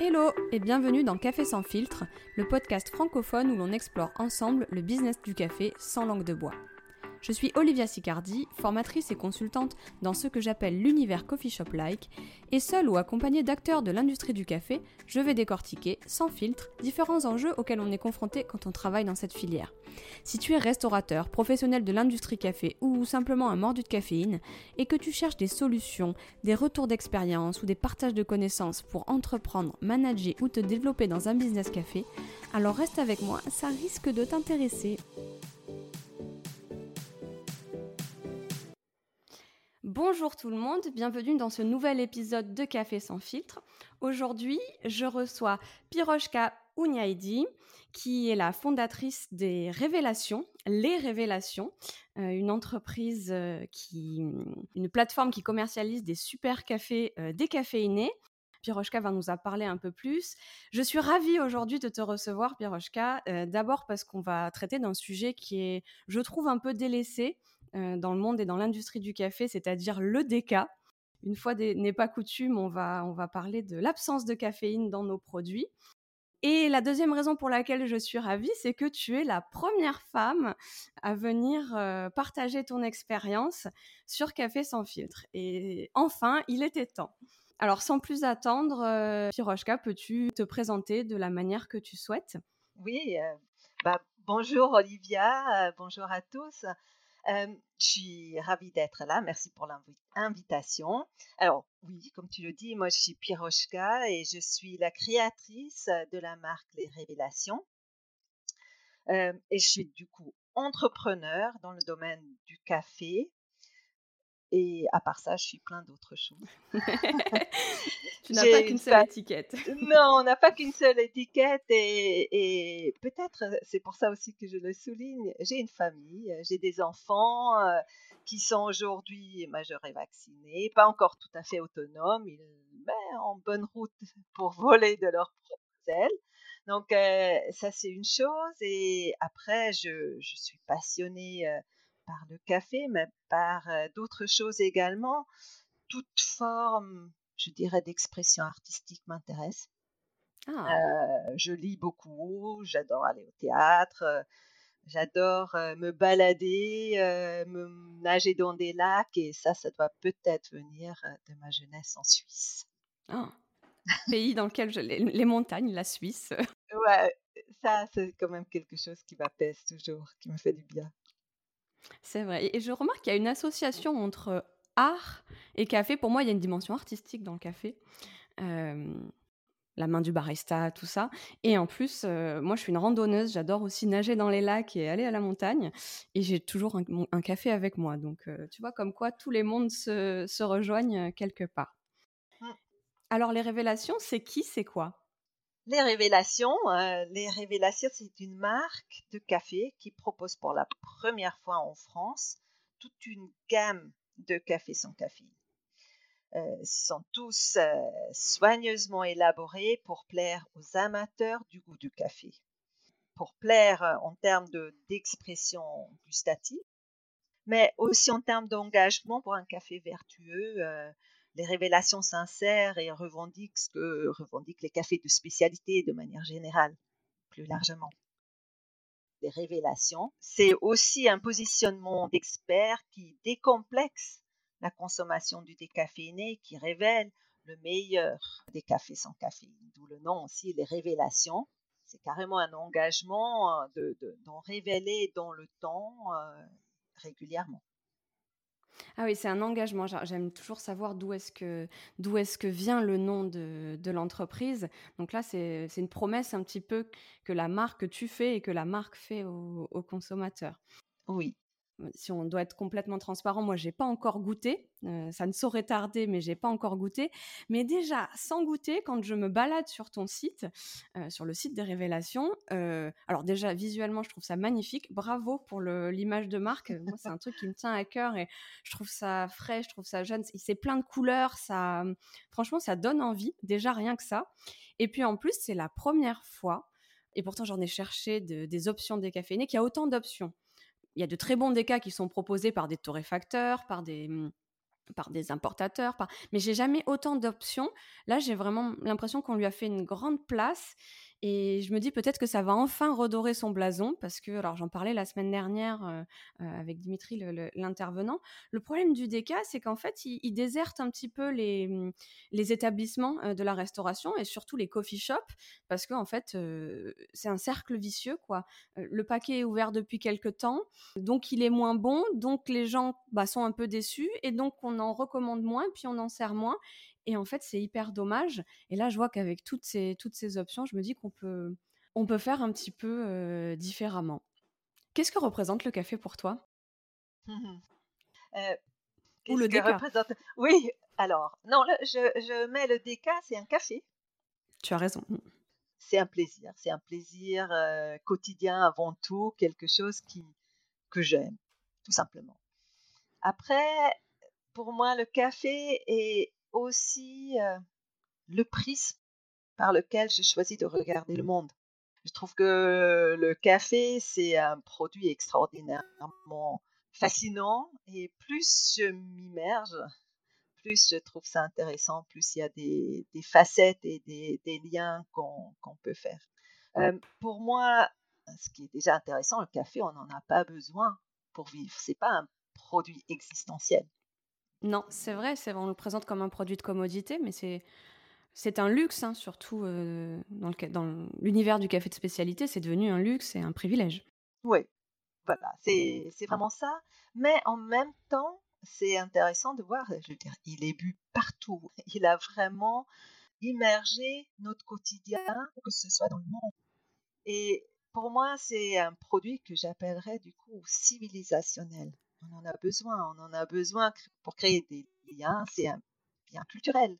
Hello et bienvenue dans Café sans filtre, le podcast francophone où l'on explore ensemble le business du café sans langue de bois. Je suis Olivia Sicardi, formatrice et consultante dans ce que j'appelle l'univers coffee shop like, et seule ou accompagnée d'acteurs de l'industrie du café, je vais décortiquer, sans filtre, différents enjeux auxquels on est confronté quand on travaille dans cette filière. Si tu es restaurateur, professionnel de l'industrie café ou simplement un mordu de caféine, et que tu cherches des solutions, des retours d'expérience ou des partages de connaissances pour entreprendre, manager ou te développer dans un business café, alors reste avec moi, ça risque de t'intéresser. Bonjour tout le monde, bienvenue dans ce nouvel épisode de Café sans filtre. Aujourd'hui, je reçois Piroshka Unyaidi, qui est la fondatrice des Révélations, Les Révélations, euh, une entreprise euh, qui, une plateforme qui commercialise des super cafés euh, décaféinés. Piroshka va nous en parler un peu plus. Je suis ravie aujourd'hui de te recevoir, Piroshka, d'abord parce qu'on va traiter d'un sujet qui est, je trouve, un peu délaissé dans le monde et dans l'industrie du café, c'est-à-dire le déca. Une fois n'est pas coutume, on va, on va parler de l'absence de caféine dans nos produits. Et la deuxième raison pour laquelle je suis ravie, c'est que tu es la première femme à venir euh, partager ton expérience sur Café sans filtre. Et enfin, il était temps. Alors, sans plus attendre, euh, Piroshka, peux-tu te présenter de la manière que tu souhaites? Oui, bah, bonjour Olivia, bonjour à tous je suis ravie d'être là. Merci pour l'invitation. Alors, oui, comme tu le dis, moi, je suis Piroshka et je suis la créatrice de la marque Les Révélations. et je suis du coup entrepreneur dans le domaine du café. Et à part ça, je suis plein d'autres choses. tu n'as pas qu'une seule étiquette. non, on n'a pas qu'une seule étiquette. Et, peut-être, c'est pour ça aussi que je le souligne, j'ai une famille, j'ai des enfants euh, qui sont aujourd'hui majeurs et vaccinés, pas encore tout à fait autonomes, mais en bonne route pour voler de leur propre ailes. Donc, euh, ça, c'est une chose. Et après, je, je suis passionnée euh, par le café, mais par d'autres choses également. Toute forme, je dirais, d'expression artistique m'intéresse. Ah. je lis beaucoup, j'adore aller au théâtre, j'adore me balader, me nager dans des lacs, et ça, ça doit peut-être venir de ma jeunesse en Suisse. Ah. Pays dans lequel je... les, les montagnes, la Suisse. Ouais, ça, c'est quand même quelque chose qui m'apaise toujours, qui me fait du bien. C'est vrai. Et je remarque qu'il y a une association entre art et café. Pour moi, il y a une dimension artistique dans le café. la main du barista, tout ça. Et en plus, moi, je suis une randonneuse. J'adore aussi nager dans les lacs et aller à la montagne. Et j'ai toujours un, café avec moi. Donc, tu vois, comme quoi tous les mondes se, se rejoignent quelque part. Mmh. Alors, les révélations, c'est qui, c'est quoi? Les révélations, euh, les révélations, c'est une marque de café qui propose pour la première fois en France toute une gamme de cafés sans caféine. Euh, sont tous euh, soigneusement élaborés pour plaire aux amateurs du goût du café, pour plaire en termes d'expression gustative, mais aussi en termes d'engagement pour un café vertueux les révélations sincères et revendiquent ce que revendiquent les cafés de spécialité de manière générale, plus largement. Les révélations, c'est aussi un positionnement d'expert qui décomplexe la consommation du décaféiné, qui révèle le meilleur des cafés sans caféine, d'où le nom aussi, les révélations. C'est carrément un engagement euh, d'en révéler dans le temps euh, régulièrement. Ah oui, c'est un engagement. J'aime toujours savoir d'où est-ce que, est-ce que vient le nom de, de l'entreprise. Donc là, c'est, une promesse un petit peu que la marque tu fais et que la marque fait aux au consommateurs. Oui, si on doit être complètement transparent, moi j'ai pas encore goûté, euh, ça ne saurait tarder, mais j'ai pas encore goûté. Mais déjà, sans goûter, quand je me balade sur ton site, euh, sur le site des révélations, euh, alors déjà visuellement, je trouve ça magnifique. Bravo pour l'image de marque. moi, c'est un truc qui me tient à cœur et je trouve ça frais, je trouve ça jeune. C'est plein de couleurs, ça, franchement, ça donne envie. Déjà rien que ça. Et puis en plus, c'est la première fois. Et pourtant, j'en ai cherché des options décaféinées, qu'il y a autant d'options il y a de très bons décas qui sont proposés par des torréfacteurs, par des mmh, par des importateurs, par... mais j'ai jamais autant d'options. Là, j'ai vraiment l'impression qu'on lui a fait une grande place et je me dis peut-être que ça va enfin redorer son blason parce que, alors j'en parlais la semaine dernière euh, euh, avec Dimitri, l'intervenant. Le, problème du DK, c'est qu'en fait, il, déserte un petit peu les, les établissements euh, de la restauration et surtout les coffee shops parce qu'en fait, c'est un cercle vicieux. quoi. le paquet est ouvert depuis quelques temps, donc il est moins bon, donc les gens bah, sont un peu déçus et donc on en recommande moins, puis on en sert moins. Et en fait, c'est hyper dommage. Et là, je vois qu'avec toutes ces, toutes ces options, je me dis qu'on peut, on peut faire un petit peu différemment. Qu'est-ce que représente le café pour toi? Mmh euh, Ou le déca représente... Oui, alors, non, je, je, mets le déca, c'est un café. Tu as raison. Mmh. C'est un plaisir, c'est un plaisir quotidien avant tout, quelque chose qui, que j'aime, tout simplement. Après, pour moi, le café est aussi le prisme par lequel j'ai choisi de regarder le monde. Je trouve que le café, c'est un produit extraordinairement fascinant et plus je m'immerge, plus je trouve ça intéressant, plus il y a des, facettes et des, liens qu'on peut faire. pour moi, ce qui est déjà intéressant, le café, on n'en a pas besoin pour vivre. C'est pas un produit existentiel. Non, c'est vrai, c'est on le présente comme un produit de commodité, mais c'est c'est un luxe, hein, surtout euh, dans, l'univers du café de spécialité, c'est devenu un luxe et un privilège. Oui, voilà, c'est vraiment ça. Mais en même temps, c'est intéressant de voir, je veux dire, il est bu partout. Il a vraiment immergé notre quotidien, que ce soit dans le monde. Et pour moi, c'est un produit que j'appellerais du coup civilisationnel on en a besoin. On en a besoin pour créer des liens. C'est un bien culturel.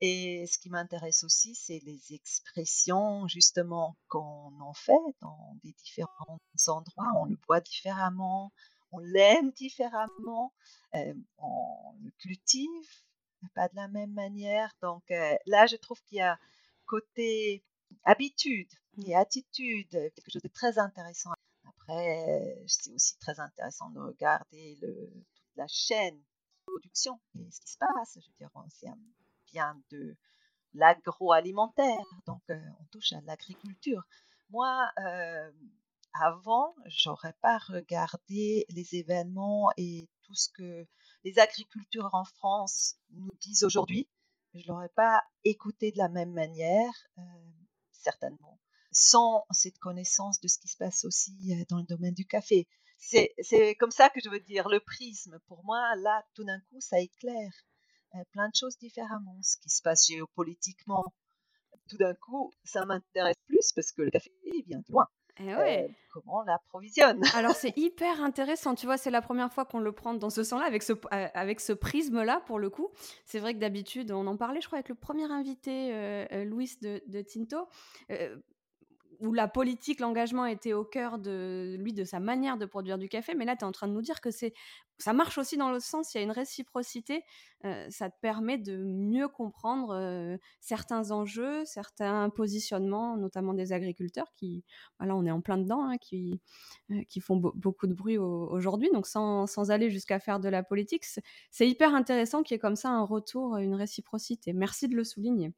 Et ce qui m'intéresse aussi, c'est les expressions justement qu'on en fait dans des différents endroits. On le boit différemment, on l'aime différemment, euh, on le cultive pas de la même manière. Donc euh, là, je trouve qu'il y a côté habitude et attitude quelque chose de très intéressant après, c'est aussi très intéressant de regarder toute la chaîne de production et ce qui se passe. Je veux dire, c'est bien de l'agroalimentaire, donc on touche à l'agriculture. Moi, euh, avant, j'aurais pas regardé les événements et tout ce que les agriculteurs en France nous disent aujourd'hui. Je l'aurais pas écouté de la même manière, certainement sans cette connaissance de ce qui se passe aussi euh, dans le domaine du café. C'est comme ça que je veux dire, le prisme, pour moi, là, tout d'un coup, ça éclaire euh, plein de choses différemment. Ce qui se passe géopolitiquement, tout d'un coup, ça m'intéresse plus parce que le café vient de loin. Eh ouais. Euh, comment on l'approvisionne? Alors c'est hyper intéressant, tu vois, c'est la première fois qu'on le prend dans ce sens-là, avec ce, avec ce prisme-là, pour le coup. C'est vrai que d'habitude, on en parlait, je crois, avec le premier invité, Louis de, de Tinto où la politique, l'engagement était au cœur de lui, de sa manière de produire du café. Mais là, tu es en train de nous dire que c'est ça marche aussi dans l'autre sens. Il y a une réciprocité. Euh, ça te permet de mieux comprendre euh, certains enjeux, certains positionnements, notamment des agriculteurs qui, voilà, on est en plein dedans, hein, qui, euh, qui font beaucoup de bruit aujourd'hui. Donc, sans, sans aller jusqu'à faire de la politique, c'est hyper intéressant qu'il y ait comme ça un retour, une réciprocité. Merci de le souligner.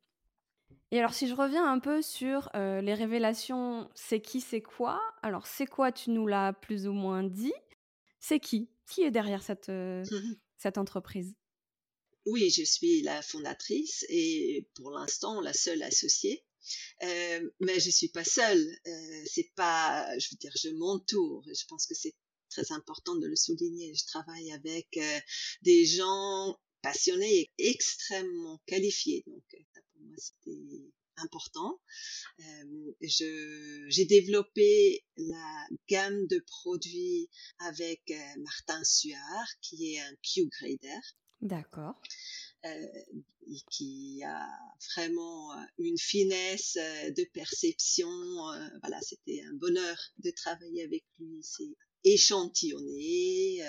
Et alors, si je reviens un peu sur les révélations, c'est qui, c'est quoi? Alors, c'est quoi, tu nous l'as plus ou moins dit? C'est qui? Qui est derrière cette, cette entreprise? Oui, je suis la fondatrice et pour l'instant la seule associée. mais je suis pas seule. c'est pas, je veux dire, je m'entoure. Je pense que c'est très important de le souligner. Je travaille avec des gens passionnés et extrêmement qualifiés. Donc, moi c'était important. Euh, j'ai développé la gamme de produits avec euh, Martin Suard, qui est un Q-grader. D'accord. Euh, qui a vraiment une finesse de perception. voilà, c'était un bonheur de travailler avec lui. C'est échantillonné.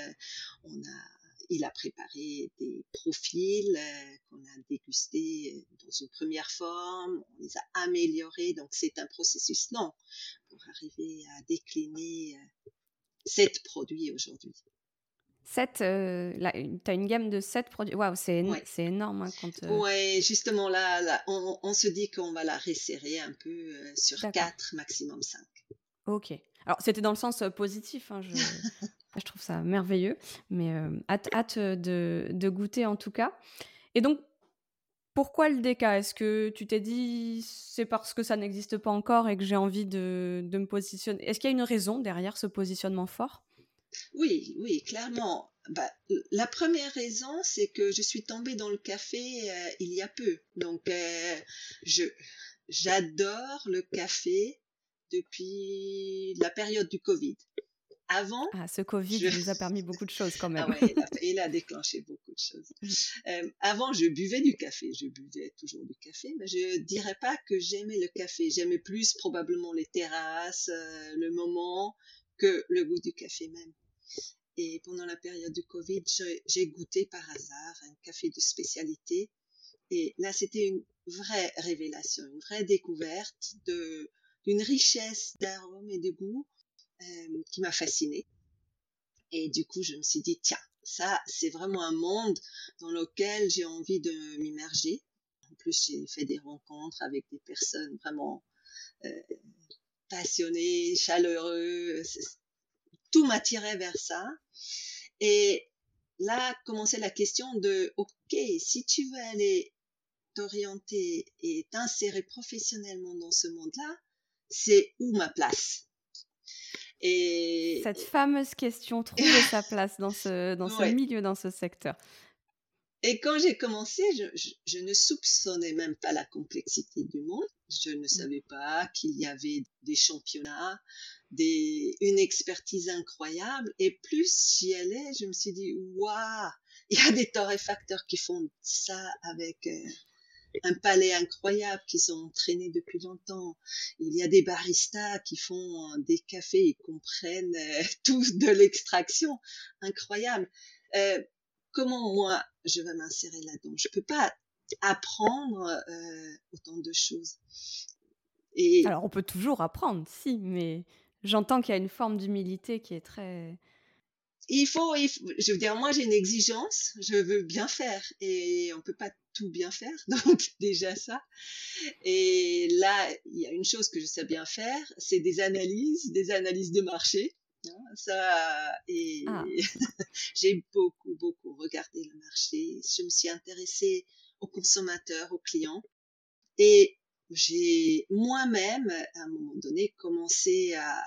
on a il a préparé des profils euh, qu'on a dégustés euh, dans une première forme, on les a améliorés, donc c'est un processus long pour arriver à décliner euh, sept produits aujourd'hui. Sept, euh, tu as une gamme de sept produits. Waouh, c'est énorme. Hein, quand, Oui, justement, là, on, se dit qu'on va la resserrer un peu sur quatre, maximum cinq. Ok. Alors, c'était dans le sens positif. Hein, je... je... trouve ça merveilleux. Mais hâte, hâte de, de, goûter en tout cas. Et donc, pourquoi le DK Est-ce que tu t'es dit c'est parce que ça n'existe pas encore et que j'ai envie de, me positionner? Est-ce qu'il y a une raison derrière ce positionnement fort? Oui, oui, clairement. Bah, la première raison, c'est que je suis tombée dans le café euh, il y a peu. Donc, euh, j'adore le café depuis la période du Covid. Avant. Ah, ce Covid nous a permis beaucoup de choses quand ah même. Ah il, a, déclenché beaucoup de choses. Euh, avant, je buvais du café. Je buvais toujours du café, mais je dirais pas que j'aimais le café. J'aimais plus probablement les terrasses, euh, le moment, que le goût du café même. Et pendant la période du Covid, j'ai goûté par hasard un café de spécialité. Et là, c'était une vraie révélation, une vraie découverte de d'une richesse d'arômes et de goûts euh, qui m'a fascinée. Et du coup, je me suis dit, tiens, ça, c'est vraiment un monde dans lequel j'ai envie de m'immerger. En plus, j'ai fait des rencontres avec des personnes vraiment euh, passionnées, chaleureuses. Tout m'attirait vers ça. Et là, commençait la question de, OK, si tu veux aller t'orienter et t'insérer professionnellement dans ce monde-là, c'est où ma place? Et cette fameuse question, trouver sa place dans ce, dans ce milieu, dans ce secteur. Et quand j'ai commencé, je, je, ne soupçonnais même pas la complexité du monde. Je ne mmh. savais pas qu'il y avait des championnats, des, une expertise incroyable. Et plus j'y allais, je me suis dit, waouh, il y a des torréfacteurs qui font ça avec euh, un palais incroyable qu'ils ont entraîné depuis longtemps. Il y a des baristas qui font euh, des cafés et comprennent euh, tout de l'extraction. Incroyable. Euh, comment moi je vais m'insérer là-dedans? Je peux pas apprendre autant de choses. Et... Alors on peut toujours apprendre, si, mais j'entends qu'il y a une forme d'humilité qui est très il faut, je veux dire, moi j'ai une exigence, je veux bien faire et on peut pas tout bien faire, donc déjà ça. Et là, il y a une chose que je sais bien faire, c'est des analyses, des analyses de marché. Hein, ça, et ah. j'ai beaucoup, beaucoup regardé le marché. Je me suis intéressée aux consommateurs, aux clients. Et j'ai moi-même, à un moment donné, commencé à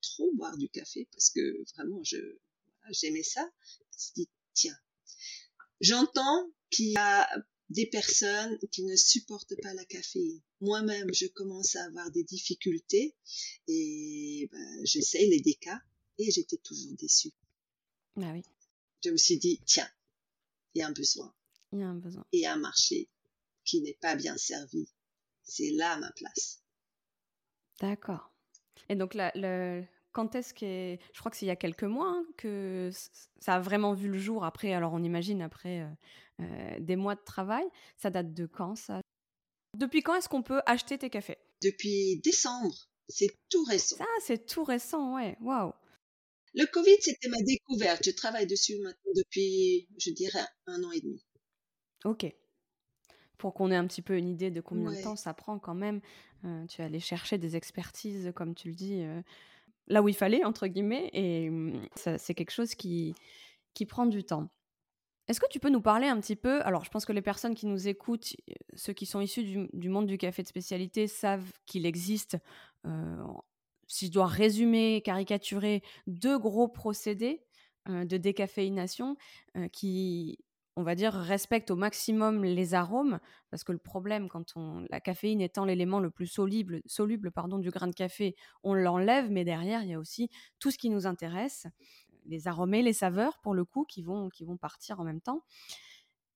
trop boire du café parce que vraiment, je, j'aimais ça. Je me suis dit, tiens, j'entends qu'il y a des personnes qui ne supportent pas la caféine. Moi-même, je commence à avoir des difficultés et ben, j'essaye les décas et j'étais toujours déçue. Ah oui. Je me suis dit, tiens, il y a un besoin. Il y a un besoin. Et un marché qui n'est pas bien servi. C'est là ma place. D'accord. Et donc, la, le, quand est-ce que je crois que c'est il y a quelques mois hein, que ça a vraiment vu le jour après alors on imagine après euh, euh, des mois de travail. Ça date de quand ça? Depuis quand est-ce qu'on peut acheter tes cafés? Depuis décembre. C'est tout récent. Ça c'est tout récent ouais. Waouh. Le Covid c'était ma découverte. Je travaille dessus maintenant depuis je dirais un an et demi. Ok. Pour qu'on ait un petit peu une idée de combien de temps ça prend quand même euh, tu es allé chercher des expertises comme tu le dis là où il fallait, entre guillemets, et mmh, c'est quelque chose qui, qui prend du temps. Est-ce que tu peux nous parler un petit peu Alors, je pense que les personnes qui nous écoutent, ceux qui sont issus du, monde du café de spécialité, savent qu'il existe, si je dois résumer, caricaturer, deux gros procédés de décaféination qui on va dire, respecte au maximum les arômes, parce que le problème, quand la caféine étant l'élément le plus soluble, soluble pardon, du grain de café, on l'enlève, mais derrière, il y a aussi tout ce qui nous intéresse, les arômes et les saveurs, pour le coup, qui vont, qui vont partir en même temps.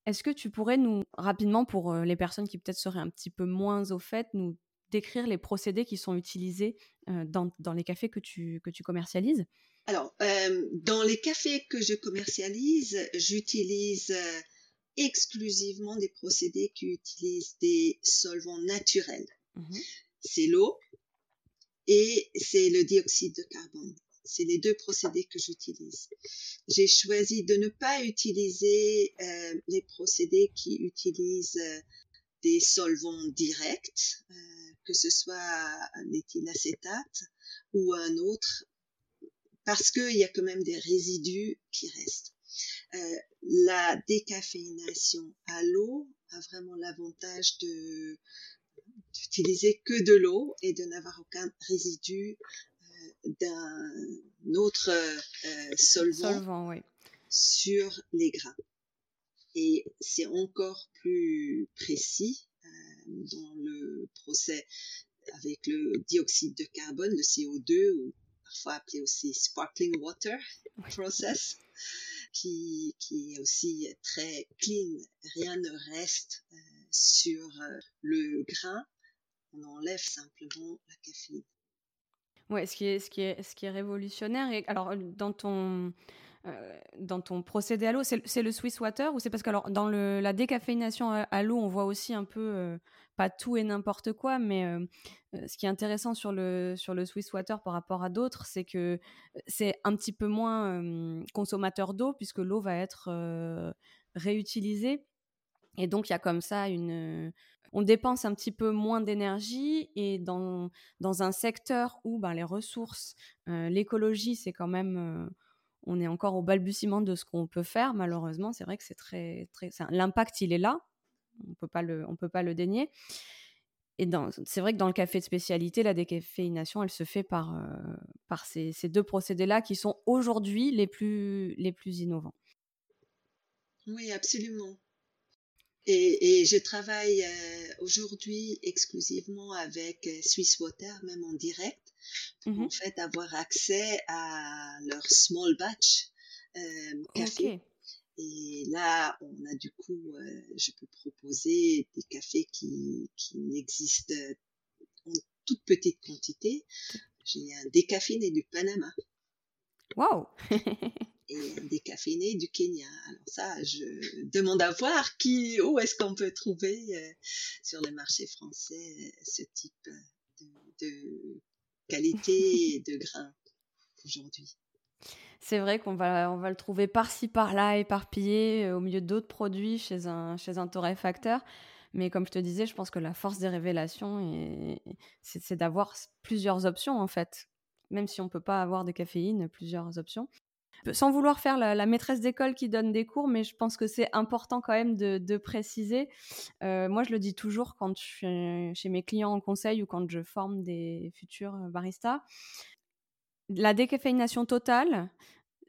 Est-ce que tu pourrais nous, rapidement, pour euh, les personnes qui peut-être seraient un petit peu moins au fait, nous décrire les procédés qui sont utilisés euh, dans, dans, les cafés que tu, que tu commercialises? Alors, euh, dans les cafés que je commercialise, j'utilise euh, exclusivement des procédés qui utilisent des solvants naturels. Mhm. C'est l'eau et c'est le dioxyde de carbone. c'est les deux procédés que j'utilise. J'ai choisi de ne pas utiliser euh, les procédés qui utilisent euh, des solvants directs, euh, que ce soit un éthylacétate ou un autre, parce qu'il y a quand même des résidus qui restent. la décaféination à l'eau a vraiment l'avantage de d'utiliser que de l'eau et de n'avoir aucun résidu d'un autre euh, solvant, sur les grains. Et c'est encore plus précis euh, dans le procès avec le dioxyde de carbone, le CO2, ou parfois appelé aussi sparkling water process, qui, qui est aussi très clean. Rien ne reste euh, sur le grain. On enlève simplement la caféine. Ouais, ce qui est, ce qui est, ce qui est révolutionnaire. Et alors, dans ton, euh, dans ton procédé à l'eau, c'est le Swiss Water ou c'est parce que alors, dans la décaféination à, l'eau, on voit aussi un peu, euh, pas tout et n'importe quoi, mais euh, ce qui est intéressant sur le, sur le Swiss Water par rapport à d'autres, c'est que c'est un petit peu moins consommateur d'eau puisque l'eau va être réutilisée. Et donc, il y a comme ça une, on dépense un petit peu moins d'énergie et dans, dans un secteur où ben, les ressources, euh, l'écologie, c'est quand même, euh, on est encore au balbutiement de ce qu'on peut faire. Malheureusement, c'est vrai que c'est très, très, l'impact il est là, on peut peut pas le dénier. Et c'est vrai que dans le café de spécialité, la décaféination, elle se fait par, euh, ces deux procédés-là qui sont aujourd'hui les plus, les plus innovants. Oui, absolument. Et, je travaille euh, aujourd'hui exclusivement avec euh, Swiss Water, même en direct, pour mmh en fait avoir accès à leur small batch euh, café. Et là, on a du coup, je peux proposer des cafés qui, qui n'existent en toute petite quantité. J'ai un décaféiné du Panama. Waouh et des caféinés du Kenya. Alors ça, je demande à voir qui, où est-ce qu'on peut trouver euh, sur le marché français euh, ce type de, qualité de grain aujourd'hui. C'est vrai qu'on va, on va le trouver par-ci, par-là, éparpillé euh, au milieu d'autres produits chez un, chez un torréfacteur. Mais comme je te disais, je pense que la force des révélations, c'est d'avoir plusieurs options en fait. Même si on ne peut pas avoir de caféine, plusieurs options sans vouloir faire la, maîtresse d'école qui donne des cours, mais je pense que c'est important quand même de, préciser. Euh, moi, je le dis toujours quand je suis chez mes clients en conseil ou quand je forme des futurs baristas. La décaféination totale,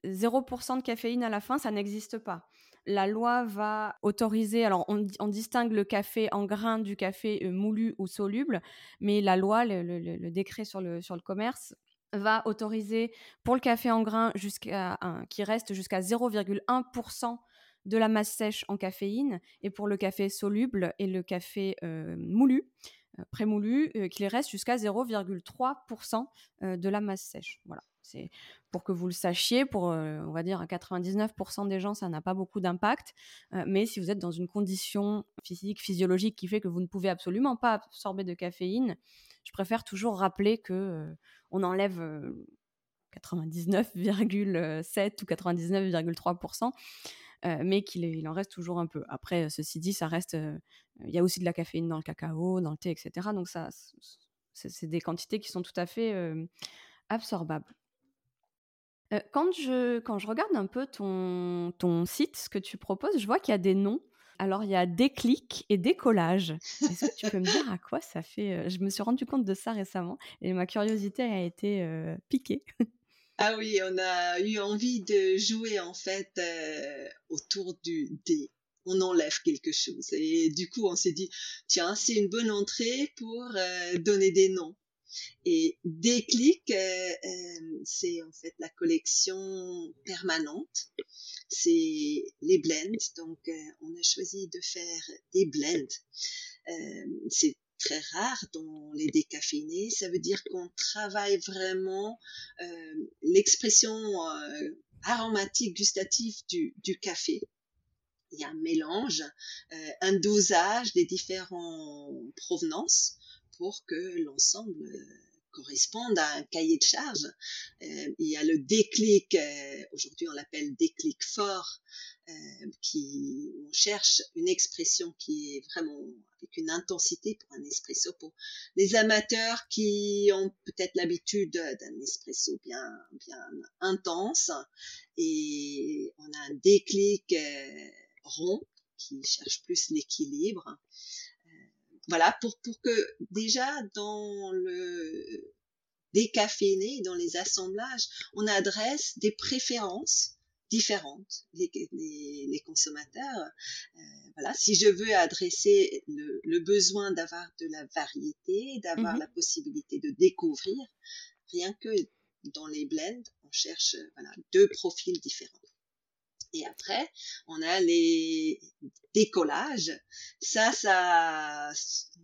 0% de caféine à la fin, ça n'existe pas. La loi va autoriser, alors on, distingue le café en grains du café euh, moulu ou soluble, mais la loi, le, décret sur le, sur le commerce va autoriser pour le café en grains jusqu'à qui reste jusqu'à 0,1% de la masse sèche en caféine et pour le café soluble et le café euh, moulu euh, prémoulu euh, qu'il reste jusqu'à 0,3% de la masse sèche. Voilà, c'est pour que vous le sachiez. Pour on va dire à 99% des gens, ça n'a pas beaucoup d'impact. mais si vous êtes dans une condition physique, physiologique qui fait que vous ne pouvez absolument pas absorber de caféine, je préfère toujours rappeler que on enlève 99,7 ou 99,3%, mais qu'il en reste toujours un peu. Après, ceci dit, ça reste. Il y a aussi de la caféine dans le cacao, dans le thé, etc. Donc, ça, c'est des quantités qui sont tout à fait absorbables. Quand, je, quand je regarde un peu ton, ton site, ce que tu proposes, je vois qu'il y a des noms alors, il y a des clics et des collages. Est-ce que tu peux me dire à quoi ça fait euh, Je me suis rendu compte de ça récemment et ma curiosité a été euh, piquée. Ah oui, on a eu envie de jouer en fait euh, autour du dé. On enlève quelque chose. Et du coup, on s'est dit, tiens, c'est une bonne entrée pour donner des noms. Et Déclic, euh, euh, c'est en fait la collection permanente. C'est les blends. Donc, euh, on a choisi de faire des blends. c'est très rare dans les décaféinés. Ça veut dire qu'on travaille vraiment l'expression aromatique gustative du, du café il y a un mélange, un dosage des différentes provenances pour que l'ensemble correspondent à un cahier de charge. Euh, il y a le déclic, euh, aujourd'hui on l'appelle déclic fort, euh, qui on cherche une expression qui est vraiment avec une intensité pour un espresso pour les amateurs qui ont peut-être l'habitude d'un espresso bien bien intense et on a un déclic rond qui cherche plus l'équilibre voilà, pour, pour que déjà dans le décaféiné, dans les assemblages, on adresse des préférences différentes, les, les, consommateurs. Euh, voilà, si je veux adresser le, le besoin d'avoir de la variété, d'avoir mmh la possibilité de découvrir, rien que dans les blends, on cherche voilà, deux profils différents. Et après, on a les décollages. Ça, ça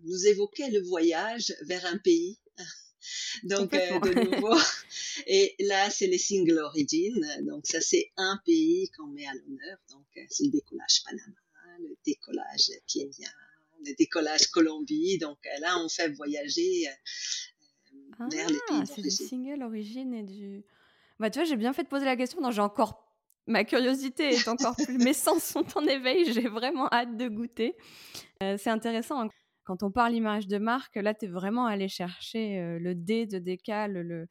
nous évoquait le voyage vers un pays. Donc, euh, de nouveau. Et là, c'est les single origin. Donc, ça, c'est un pays qu'on met à l'honneur. Donc, euh, c'est le décollage Panama, le décollage Kenya, le décollage Colombie. Donc, euh, là, on fait voyager vers les pays Ah, c'est du single origin et du... Bah, tu vois, j'ai bien fait de poser la question. Non, j'ai encore ma curiosité est encore plus, mes sens sont en éveil, j'ai vraiment hâte de goûter. Euh, c'est intéressant, hein. quand on parle image de marque, là, tu es vraiment allé chercher euh, le D de décal, le...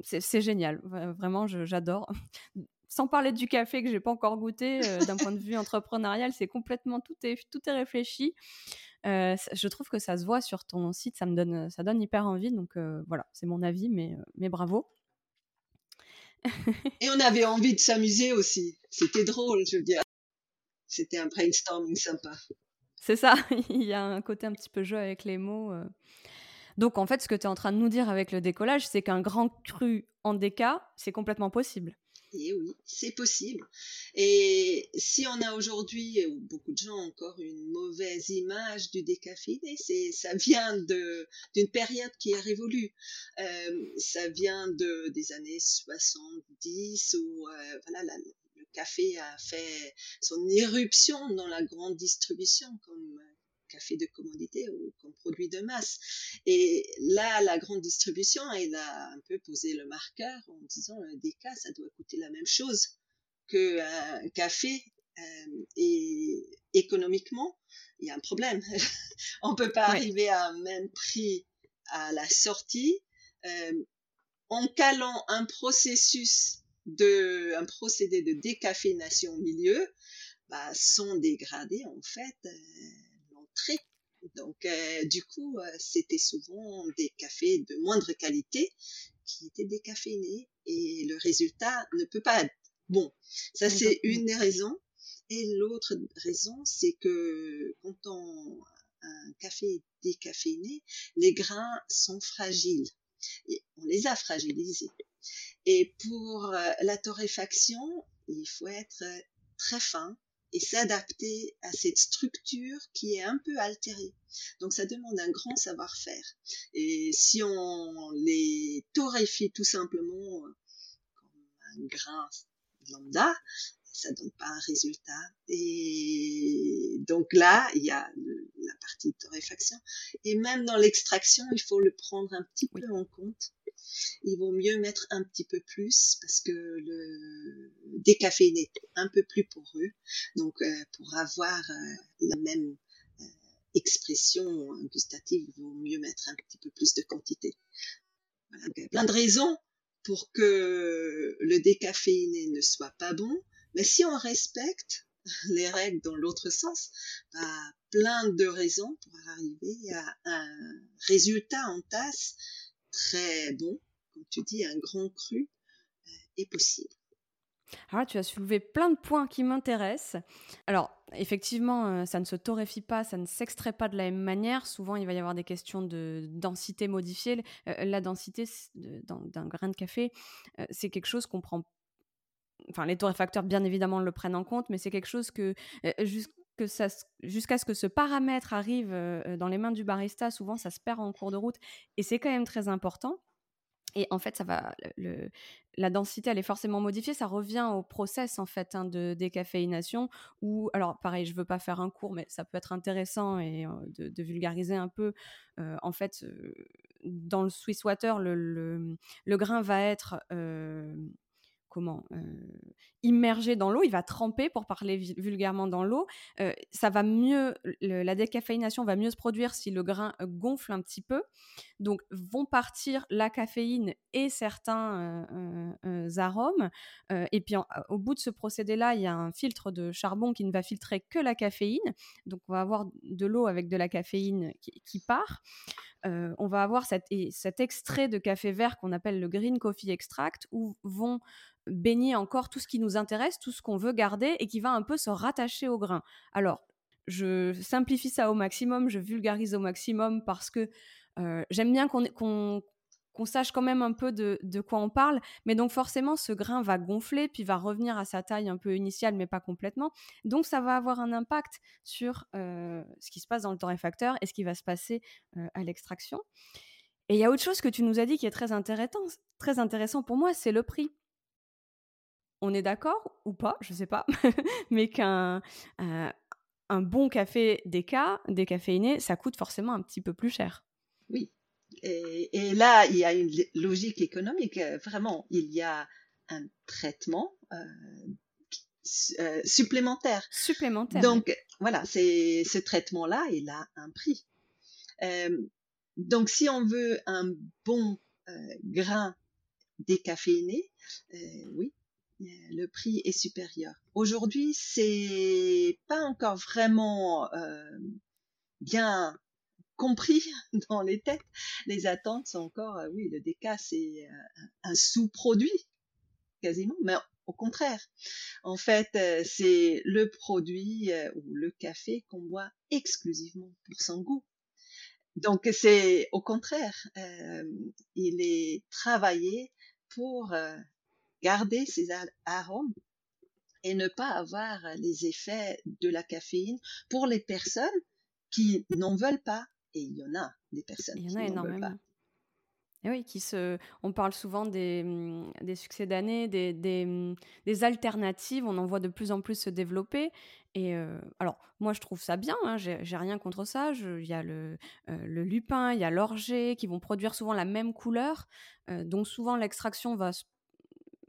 c'est génial, vraiment, j'adore. Sans parler du café que j'ai pas encore goûté, euh, d'un point de vue entrepreneurial, c'est complètement tout est, tout est réfléchi. je trouve que ça se voit sur ton site, ça me donne, ça donne hyper envie. Donc voilà, c'est mon avis, mais, mais bravo. Et on avait envie de s'amuser aussi. C'était drôle, je veux dire. C'était un brainstorming sympa. C'est ça, il y a un côté un petit peu jeu avec les mots. Euh. Donc en fait, ce que tu es en train de nous dire avec le décollage, c'est qu'un grand cru en déca, c'est complètement possible. Et oui, c'est possible. Et si on a aujourd'hui, ou beaucoup de gens encore, une mauvaise image du décaféiné, c'est, ça vient de, d'une période qui est révolue. Euh, ça vient de, des années 70 où, euh, voilà, le café a fait son éruption dans la grande distribution comme café de commodité ou comme produit de masse. Et là, la grande distribution, elle a un peu posé le marqueur en disant un déca, ça doit coûter la même chose qu'un café. Euh, et économiquement, il y a un problème. On peut pas arriver à un même prix à la sortie euh, en calant un processus de un procédé de décaféination au milieu bah, sans dégrader en fait euh, donc, euh, du coup, euh, c'était souvent des cafés de moindre qualité qui étaient décaféinés et le résultat ne peut pas être bon. Ça, c'est une des raisons. Et l'autre raison, c'est que quand on un café décaféiné, les grains sont fragiles. Et on les a fragilisés. Et pour euh, la torréfaction, il faut être très fin, et s'adapter à cette structure qui est un peu altérée. Donc ça demande un grand savoir-faire. Et si on les torréfie tout simplement euh, comme un grain lambda, ça donne pas un résultat. Et donc là, il y a la partie de torréfaction. Et même dans l'extraction, il faut le prendre un petit peu en compte il vaut mieux mettre un petit peu plus parce que le décaféiné est un peu plus poreux. Donc, euh, pour avoir euh, la même euh, expression gustative, il vaut mieux mettre un petit peu plus de quantité. Voilà, plein de raisons pour que le décaféiné ne soit pas bon, mais si on respecte les règles dans l'autre sens, bah, plein de raisons pour arriver à un résultat en tasse très bon, comme tu dis, un grand cru euh, est possible. Alors tu as soulevé plein de points qui m'intéressent. Alors, effectivement, euh, ça ne se torréfie pas, ça ne s'extrait pas de la même manière. Souvent, il va y avoir des questions de densité modifiée. Euh, la densité d'un grain de café, c'est quelque chose qu'on prend. Enfin, les torréfacteurs, bien évidemment, le prennent en compte, mais c'est quelque chose que, jusqu'à ce que ce paramètre arrive dans les mains du barista, souvent, ça se perd en cours de route. Et c'est quand même très important. Et en fait, ça va, la densité, elle est forcément modifiée. Ça revient au process en fait hein, de décaféination. Ou alors, pareil, je veux pas faire un cours, mais ça peut être intéressant et de, vulgariser un peu. en fait, dans le Swiss Water, le, grain va être comment immergé dans l'eau, il va tremper pour parler vulgairement dans l'eau. Ça va mieux, la décaféination va mieux se produire si le grain gonfle un petit peu. Donc vont partir la caféine et certains arômes. et puis au bout de ce procédé-là, il y a un filtre de charbon qui ne va filtrer que la caféine. Donc on va avoir de l'eau avec de la caféine qui, part. on va avoir cet, extrait de café vert qu'on appelle le green coffee extract où vont baigner encore tout ce qui nous intéresse, tout ce qu'on veut garder et qui va un peu se rattacher au grain. Alors, je simplifie ça au maximum, je vulgarise au maximum parce que euh, j'aime bien qu'on sache quand même un peu de, quoi on parle, mais donc forcément ce grain va gonfler puis va revenir à sa taille un peu initiale, mais pas complètement. Donc ça va avoir un impact sur euh, ce qui se passe dans le torréfacteur et ce qui va se passer euh, à l'extraction. Et il y a autre chose que tu nous as dit qui est très intéressant, très intéressant pour moi, c'est le prix on est d'accord ou pas, je sais pas, mais qu'un euh, un bon café déca, décaféiné, ça coûte forcément un petit peu plus cher. Oui. Et, là, il y a une logique économique. Euh, vraiment, il y a un traitement euh, supplémentaire. Supplémentaire. Donc, voilà, c'est ce traitement-là, il a un prix. donc, si on veut un bon grain décaféiné, oui, le prix est supérieur. Aujourd'hui, c'est pas encore vraiment euh, bien compris dans les têtes. Les attentes sont encore, euh, oui, le déca c'est euh, un sous-produit quasiment, mais au contraire, en fait, c'est le produit ou le café qu'on boit exclusivement pour son goût. Donc c'est au contraire, il est travaillé pour garder ces arômes et ne pas avoir les effets de la caféine pour les personnes qui n'en veulent pas. Et il y en a des personnes il y en a énormément. Et oui, qui se, on parle souvent des, mm, des succès d'année, des, des, mm, des, alternatives, on en voit de plus en plus se développer. Et euh, alors, moi, je trouve ça bien, hein, j'ai rien contre ça. Il y a le, euh, le lupin, il y a l'orgé, qui vont produire souvent la même couleur. Euh, donc, souvent, l'extraction va se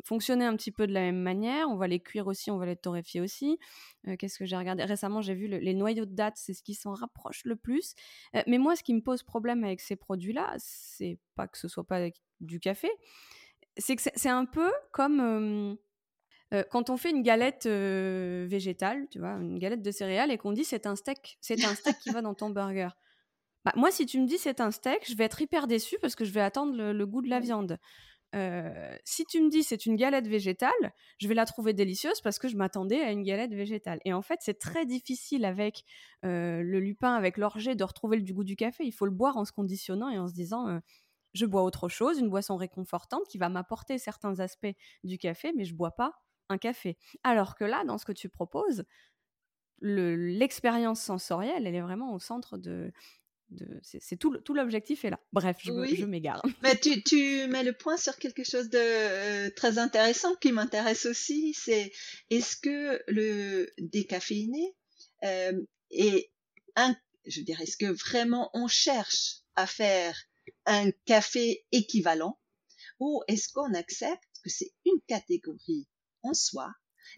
fonctionner un petit peu de la même manière. On va les cuire aussi, on va les torréfier aussi. Euh, qu'est-ce que j'ai regardé? Récemment, j'ai vu les noyaux de date, c'est ce qui s'en rapproche le plus. Euh, mais moi, ce qui me pose problème avec ces produits-là, c'est pas que ce soit pas du café, c'est que c'est un peu comme euh, quand on fait une galette végétale, tu vois, une galette de céréales, et qu'on dit c'est un steak, c'est un steak qui va dans ton burger. Bah, moi, si tu me dis c'est un steak, je vais être hyper déçue parce que je vais attendre le goût de la viande si tu me dis c'est une galette végétale, je vais la trouver délicieuse parce que je m'attendais à une galette végétale. Et en fait, c'est très difficile avec le lupin, avec l'orgé, de retrouver le goût du café. Il faut le boire en se conditionnant et en se disant je bois autre chose, une boisson réconfortante qui va m'apporter certains aspects du café, mais je bois pas un café. Alors que là, dans ce que tu proposes, l'expérience sensorielle, elle est vraiment au centre de, c'est tout, tout l'objectif est là. Bref, je, m'égare. Mais tu, tu, mets le point sur quelque chose de euh, très intéressant qui m'intéresse aussi, c'est est-ce que le décaféiné euh, est un, je dirais, est-ce que vraiment on cherche à faire un café équivalent ou est-ce qu'on accepte que c'est une catégorie en soi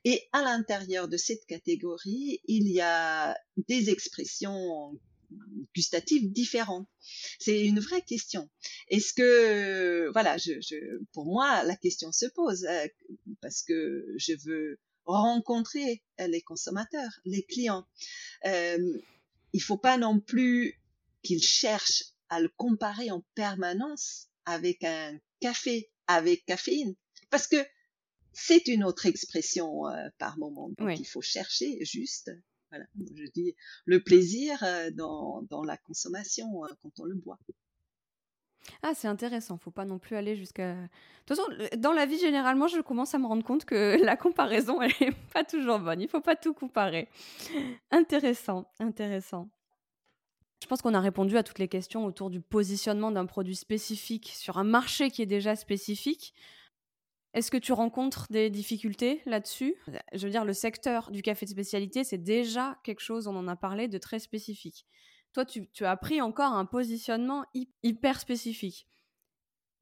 et à l'intérieur de cette catégorie, il y a des expressions gustatives différentes C'est une vraie question. Est-ce que, voilà, je, pour moi, la question se pose euh, parce que je veux rencontrer les consommateurs, les clients. Euh, il faut pas non plus qu'ils cherchent à le comparer en permanence avec un café avec caféine, parce que c'est une autre expression euh, par moment. Donc il faut chercher juste je dis le plaisir euh, dans, la consommation euh, quand on le boit. Ah, c'est intéressant. Faut pas non plus aller jusqu'à. De toute façon, dans la vie, généralement, je commence à me rendre compte que la comparaison, elle est pas toujours bonne. Il faut pas tout comparer. Intéressant, intéressant. Je pense qu'on a répondu à toutes les questions autour du positionnement d'un produit spécifique sur un marché qui est déjà spécifique. Est-ce que tu rencontres des difficultés là-dessus? Je veux dire, le secteur du café de spécialité, c'est déjà quelque chose, on en a parlé, de très spécifique. Toi, tu, as pris encore un positionnement hyper spécifique.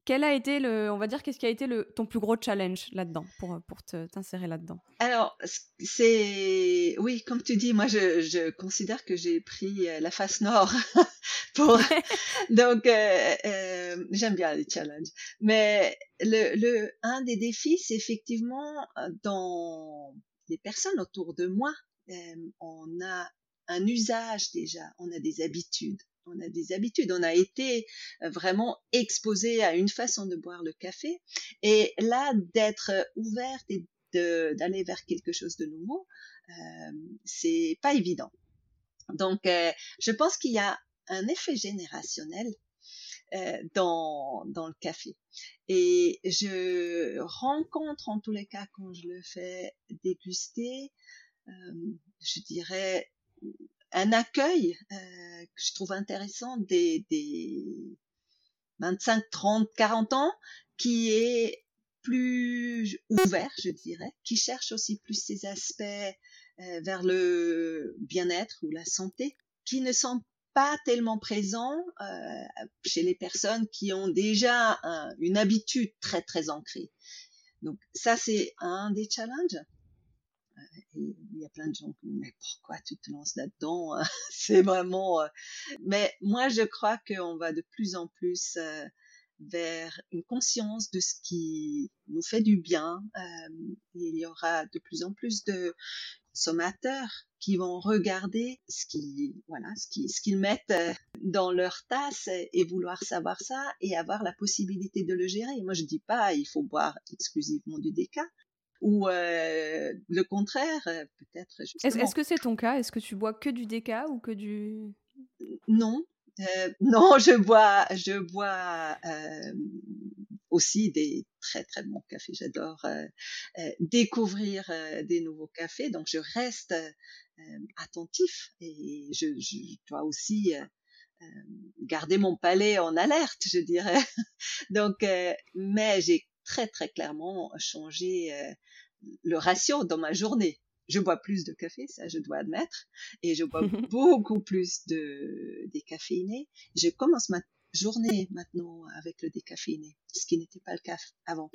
Quel a été le, on va dire, qu'est-ce qui a été le, ton plus gros challenge là-dedans pour, pour t'insérer là-dedans? Alors, c'est, oui, comme tu dis, moi, je, je considère que j'ai pris euh, la face nord pour, donc, euh, euh, j'aime bien les challenges. Mais le, le, un des défis, c'est effectivement dans les personnes autour de moi, on a un usage déjà, on a des habitudes on a des habitudes, on a été euh, vraiment exposé à une façon de boire le café. Et là, d'être ouverte et d'aller vers quelque chose de nouveau, euh, c'est pas évident. Donc, euh, je pense qu'il y a un effet générationnel euh, dans, dans le café. Et je rencontre en tous les cas quand je le fais déguster, je dirais un accueil euh, que je trouve intéressant des, des 25, 30, 40 ans qui est plus ouvert, je dirais, qui cherche aussi plus ces aspects euh, vers le bien-être ou la santé, qui ne sont pas tellement présents euh, chez les personnes qui ont déjà une habitude très très ancrée. Donc ça c'est un des challenges il y a plein de gens qui me disent, mais pourquoi tu te lances là-dedans hein? C'est vraiment... Euh, mais moi, je crois qu'on va de plus en plus euh, vers une conscience de ce qui nous fait du bien. Euh, il y aura de plus en plus de consommateurs qui vont regarder ce qu'ils voilà ce qui ce qu'ils mettent dans leur tasse et vouloir savoir ça et avoir la possibilité de le gérer. Moi je dis pas il faut boire exclusivement du déca, ou euh, le contraire, euh, peut-être. Est-ce que c'est ton cas? Est-ce que tu bois que du déca ou que du Non, euh, non, je bois, je bois aussi des très très bons cafés. J'adore découvrir des nouveaux cafés, donc je reste attentif et je, je dois aussi garder mon palais en alerte, je dirais. donc, mais j'ai très très clairement changé le ratio dans ma journée. Je bois plus de café, ça je dois admettre, et je bois beaucoup plus de décaféiné. Je commence ma journée maintenant avec le décaféiné, ce qui n'était pas le cas avant.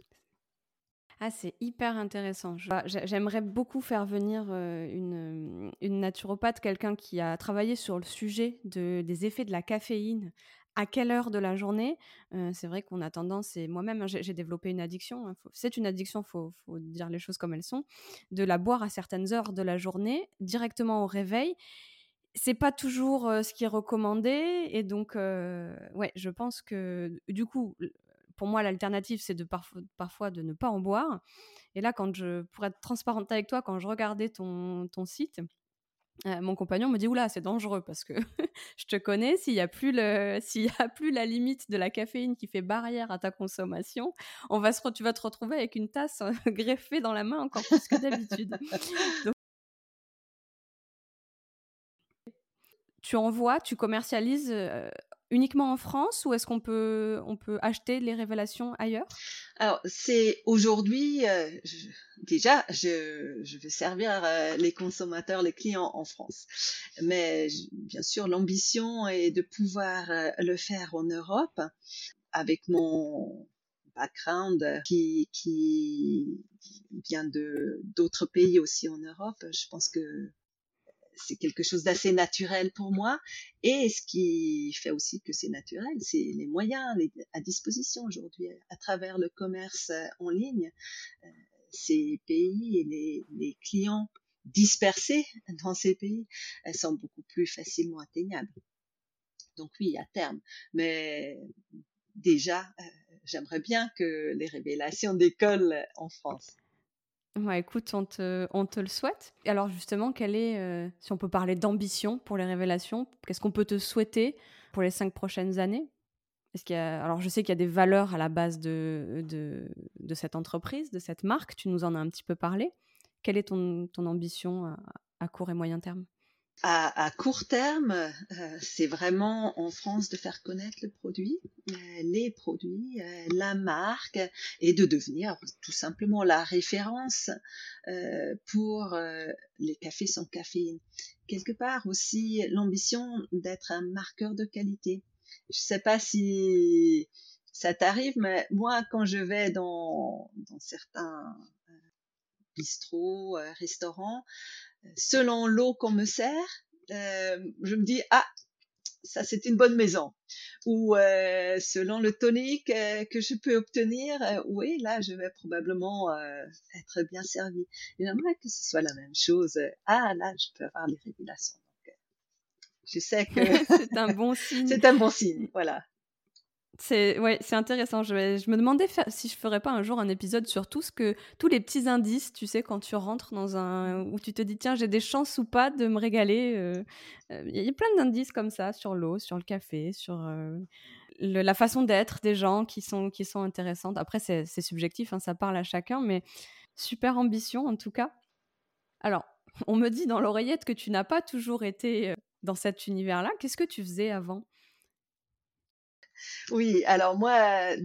Ah, c'est hyper intéressant. J'aimerais beaucoup faire venir euh, une, une naturopathe, quelqu'un qui a travaillé sur le sujet de, des effets de la caféine à quelle heure de la journée. c'est vrai qu'on a tendance, et moi-même, hein, j'ai développé une addiction, hein, c'est une addiction, il faut, dire les choses comme elles sont, de la boire à certaines heures de la journée, directement au réveil. C'est pas toujours ce qui est recommandé, et donc, ouais, je pense que du coup, pour moi, l'alternative, c'est de parfois, parfois de ne pas en boire. Et là, quand je, pour être transparente avec toi, quand je regardais ton, ton site, euh, mon compagnon me dit oula c'est dangereux parce que je te connais s'il y a plus le s'il y a plus la limite de la caféine qui fait barrière à ta consommation on va se tu vas te retrouver avec une tasse greffée dans la main encore plus que d'habitude tu envoies tu commercialises euh, uniquement en France ou est-ce qu'on peut, on peut acheter les révélations ailleurs? Alors, c'est aujourd'hui, euh, déjà, je, je vais servir euh, les consommateurs, les clients en France. Mais bien sûr, l'ambition est de pouvoir le faire en Europe avec mon background qui, qui vient d'autres pays aussi en Europe. Je pense que c'est quelque chose d'assez naturel pour moi. Et ce qui fait aussi que c'est naturel, c'est les moyens à disposition aujourd'hui à travers le commerce euh, en ligne. Euh, ces pays et les, clients dispersés dans ces pays sont beaucoup plus facilement atteignables. Donc oui, à terme. Mais déjà, euh, j'aimerais bien que les révélations décollent en France. Écoute, on te, le souhaite. Alors justement, quelle est, euh, si on peut parler d'ambition pour les révélations, qu'est-ce qu'on peut te souhaiter pour les cinq prochaines années? Alors je sais qu'il y a des valeurs à la base de, cette entreprise, de cette marque, tu nous en as un petit peu parlé. Quelle est ton, ambition à court et moyen terme? À, court terme, euh, c'est vraiment en France de faire connaître le produit, euh, les produits, euh, la marque, et de devenir tout simplement la référence pour les cafés sans caféine. Quelque part aussi l'ambition d'être un marqueur de qualité. Je sais pas si ça t'arrive, mais moi, quand je vais dans, dans certains bistrots, restaurants, selon l'eau qu'on me sert, euh, je me dis ah ça c'est une bonne maison. Ou euh, selon le tonique euh, que je peux obtenir, oui là je vais probablement être bien servi. J'aimerais que ce soit la même chose. Ah là je peux avoir les régulations. je sais que c'est un bon signe. c'est un bon signe, voilà. C'est ouais, c'est intéressant. Je, je, me demandais si je ferais pas un jour un épisode sur tout ce que tous les petits indices, tu sais, quand tu rentres dans un où tu te dis tiens j'ai des chances ou pas de me régaler. Euh, euh, il y a plein d'indices comme ça sur l'eau, sur le café, sur euh, la façon d'être des gens qui sont qui sont intéressantes. Après c'est subjectif, hein, ça parle à chacun, mais super ambition en tout cas. Alors on me dit dans l'oreillette que tu n'as pas toujours été dans cet univers-là. Qu'est-ce que tu faisais avant? Oui, alors moi,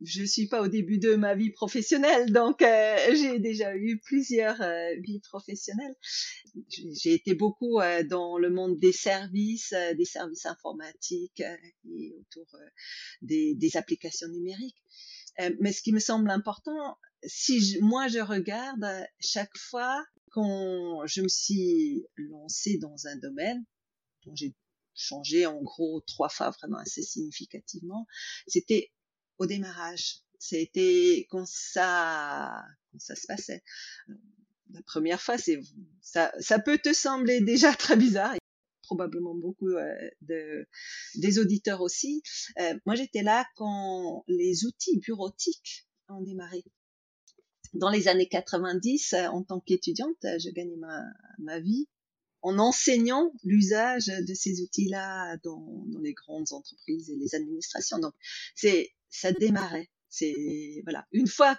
je suis pas au début de ma vie professionnelle, donc euh, j'ai déjà eu plusieurs euh, vies professionnelles. J'ai été beaucoup euh, dans le monde des services, des services informatiques et autour des, applications numériques. mais ce qui me semble important, si moi je regarde chaque fois quand je me suis lancée dans un domaine dont j'ai changé en gros trois fois vraiment assez significativement, c'était au démarrage. C'était quand ça, quand ça se passait. La première fois, c'est ça, ça peut te sembler déjà très bizarre probablement beaucoup euh, de, des auditeurs aussi. Euh, moi, j'étais là quand les outils bureautiques ont démarré. Dans les années 90, en tant qu'étudiante, je gagnais ma, ma vie en enseignant l'usage de ces outils-là dans, dans, les grandes entreprises et les administrations. Donc, c'est, ça démarrait. C'est, voilà. Une fois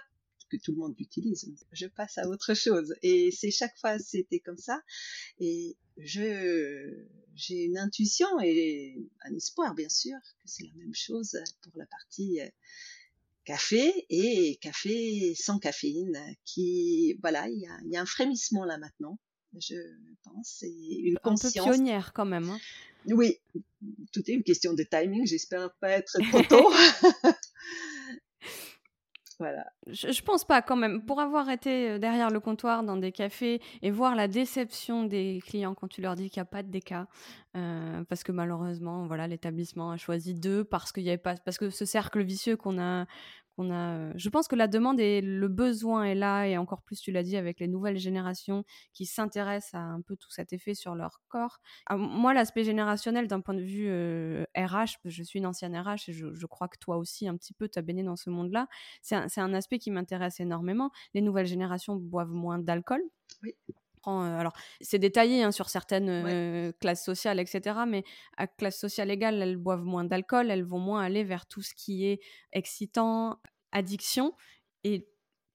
que tout le monde l'utilise, je passe à autre chose. Et c'est chaque fois, c'était comme ça. Et je, j'ai une intuition et un espoir, bien sûr, que c'est la même chose pour la partie euh, café et café sans caféine qui, voilà, il y a, y a un frémissement là maintenant je pense. C'est une conscience. Un peu pionnière quand même. Hein. Oui, tout est une question de timing. J'espère pas être trop tôt. voilà. Je, je, pense pas quand même. Pour avoir été euh, derrière le comptoir dans des cafés et voir la déception des clients quand tu leur dis qu'il n'y a pas de déca, euh, parce que malheureusement, voilà, l'établissement a choisi deux parce qu'il y avait pas, parce que ce cercle vicieux qu'on a a. Je pense que la demande et le besoin est là, et encore plus, tu l'as dit, avec les nouvelles générations qui s'intéressent à un peu tout cet effet sur leur corps. Ah, moi, l'aspect générationnel, d'un point de vue RH, je suis une ancienne RH et je, crois que toi aussi, un petit peu, tu as baigné dans ce monde-là. C'est un, un, aspect qui m'intéresse énormément. Les nouvelles générations boivent moins d'alcool. Oui alors c'est détaillé hein, sur certaines classes sociales, etc. Mais à classe sociale égale, elles boivent moins d'alcool, elles vont moins aller vers tout ce qui est excitant, addiction. Et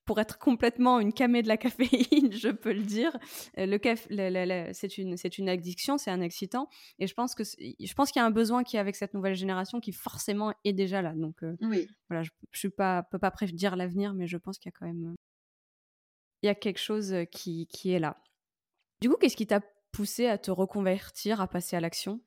pour être complètement une camée de la caféine, je peux le dire, le c'est une, c'est une addiction, c'est un excitant. Et je pense que je pense qu'il y a un besoin qui est avec cette nouvelle génération qui forcément est déjà là. Donc voilà, je, suis pas, peux pas prédire l'avenir, mais je pense qu'il y a quand même il y a quelque chose qui, qui est là. Du coup, qu'est-ce qui t'a poussé à te reconvertir, à passer à l'action?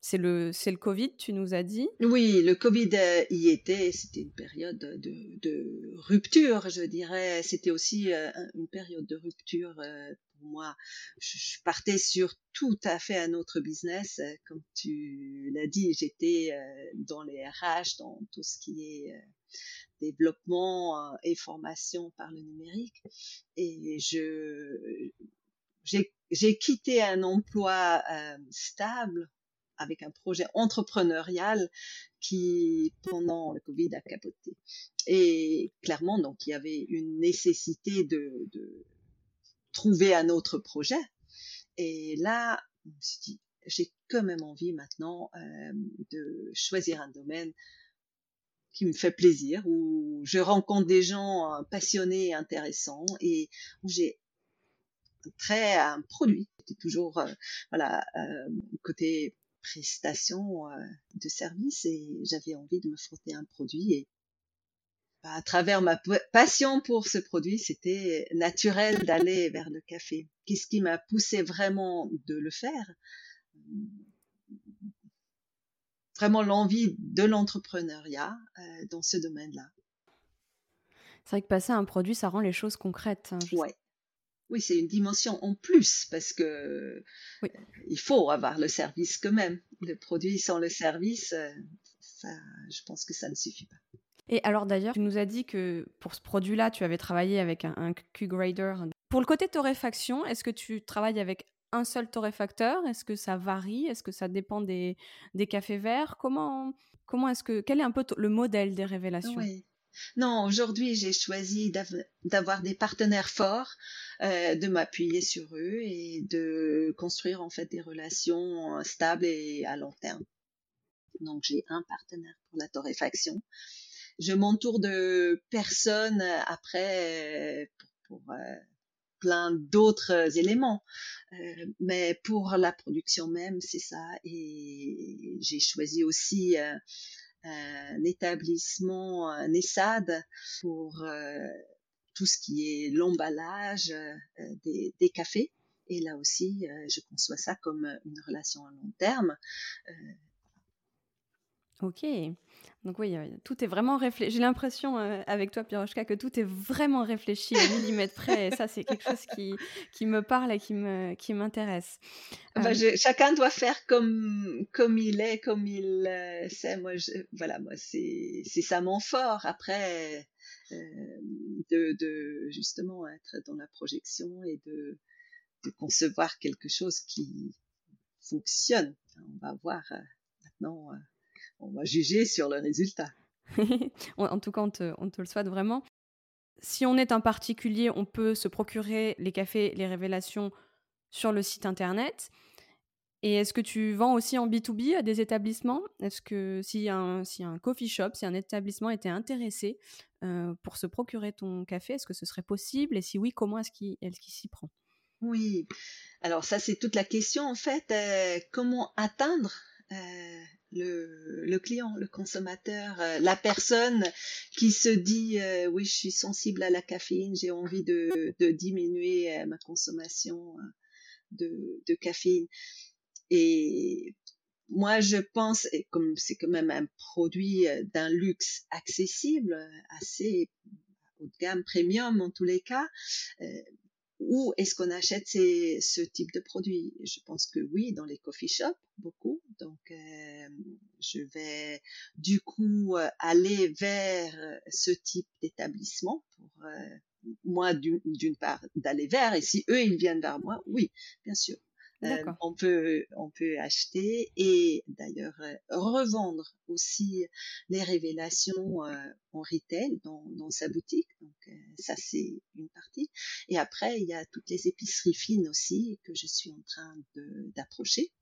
C'est le, le Covid, tu nous as dit? Oui, le Covid euh, y était. C'était une période de, de, rupture, je dirais. C'était aussi euh, une période de rupture euh, pour moi. Je, partais sur tout à fait un autre business. Comme tu l'as dit, j'étais dans les RH, dans tout ce qui est développement et formation par le numérique. Et je j'ai quitté un emploi euh, stable avec un projet entrepreneurial qui, pendant le Covid, a capoté. Et clairement, donc, il y avait une nécessité de, de trouver un autre projet. Et là, je me suis dit, j'ai quand même envie maintenant euh, de choisir un domaine qui me fait plaisir, où je rencontre des gens passionnés et intéressants et où j'ai très à un produit. C'était toujours voilà côté prestation de service et j'avais envie de me frotter un produit et bah, à travers ma passion pour ce produit, c'était naturel d'aller vers le café. Qu'est-ce qui m'a poussé vraiment de le faire? Vraiment l'envie de l'entrepreneuriat euh, dans ce domaine-là. C'est vrai que passer à un produit, ça rend les choses concrètes. Hein, ouais. Oui, c'est une dimension en plus parce que il faut avoir le service quand même. Le produit sans le service, euh, ça, je pense que ça ne suffit pas. Et alors d'ailleurs, tu nous as dit que pour ce produit-là, tu avais travaillé avec un, Q-Grader. Pour le côté torréfaction, est-ce que tu travailles avec un seul torréfacteur? Est-ce que ça varie? Est-ce que ça dépend des, des cafés verts? Comment, comment est-ce que quel est un peu le modèle des révélations? Oui. Non, aujourd'hui j'ai choisi d'avoir des partenaires forts, euh, de m'appuyer sur eux et de construire en fait des relations stables et à long terme. Donc j'ai un partenaire pour la torréfaction je m'entoure de personnes euh, après euh, pour, euh, plein d'autres éléments. Euh, mais pour la production même, c'est ça. Et j'ai choisi aussi euh, un établissement, un ESAD, pour euh, tout ce qui est l'emballage des, des, cafés. Et là aussi, je conçois ça comme une relation à long terme. Ok. Donc oui, tout est vraiment réfléchi. J'ai l'impression euh, avec toi, Pirochka, que tout est vraiment réfléchi au millimètre près. Et ça, c'est quelque chose qui, qui me parle et qui me qui m'intéresse. Bah, euh, chacun doit faire comme comme il est, comme il euh, sait. Moi, voilà, moi c'est c'est ça mon fort. Après, de, de justement être dans la projection et de de concevoir quelque chose qui fonctionne. On va voir maintenant on va juger sur le résultat. en tout cas, on te, le souhaite vraiment. Si on est un particulier, on peut se procurer les cafés, les révélations sur le site internet. Et est-ce que tu vends aussi en B2B à des établissements? Est-ce que si un, si un coffee shop, si un établissement était intéressé euh, pour se procurer ton café, est-ce que ce serait possible? Et si oui, comment est-ce qu'il s'y prend? Oui, alors ça c'est toute la question en fait. Euh, comment atteindre euh, le, client, le consommateur, euh, la personne qui se dit euh, oui, je suis sensible à la caféine, j'ai envie de, diminuer euh, ma consommation de, de, caféine. Et moi, je pense, et comme c'est quand même un produit d'un luxe accessible, assez haut de gamme, premium en tous les cas, où est-ce qu'on achète ces, ce type de produit? Je pense que oui, dans les coffee shops, beaucoup. Donc, euh, je vais du coup euh, aller vers ce type d'établissement pour euh, moi d'une part d'aller vers et si eux ils viennent vers moi, oui, bien sûr. Euh, on peut on peut acheter et d'ailleurs euh, revendre aussi les révélations euh, en retail dans, dans sa boutique. Donc ça c'est une partie. Et après il y a toutes les épiceries fines aussi que je suis en train d'approcher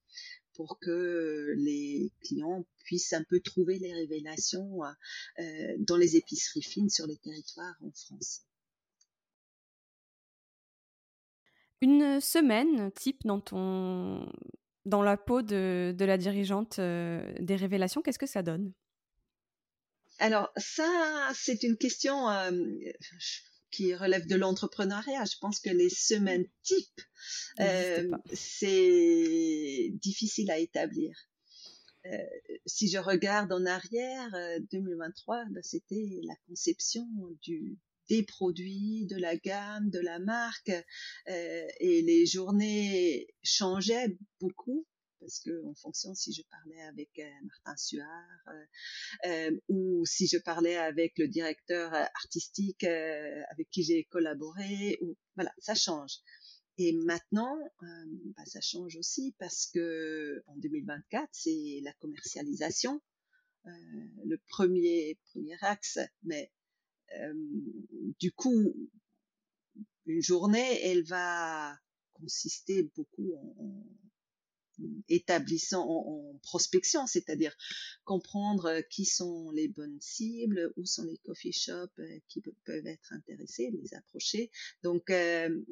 pour que les clients puissent un peu trouver les révélations dans les épiceries fines sur les territoires en France. Une semaine type dans ton dans la peau de, de la dirigeante euh, des révélations, qu'est-ce que ça donne? Alors ça, c'est une question euh, qui relève de l'entrepreneuriat. Je pense que les semaines type, euh, c'est difficile à établir. si je regarde en arrière, 2023, ben, c'était la conception du, des produits, de la gamme, de la marque, euh, et les journées changeaient beaucoup parce que en fonction si je parlais avec euh, Martin Suard euh, ou si je parlais avec le directeur artistique avec qui j'ai collaboré, ou voilà, ça change. Et maintenant, bah, ça change aussi parce que en 2024, c'est la commercialisation, le premier premier axe, mais du coup, une journée, elle va consister beaucoup en, établissant en, prospection, c'est-à-dire comprendre qui sont les bonnes cibles, où sont les coffee shops euh, qui peuvent être intéressés, les approcher. Donc, euh,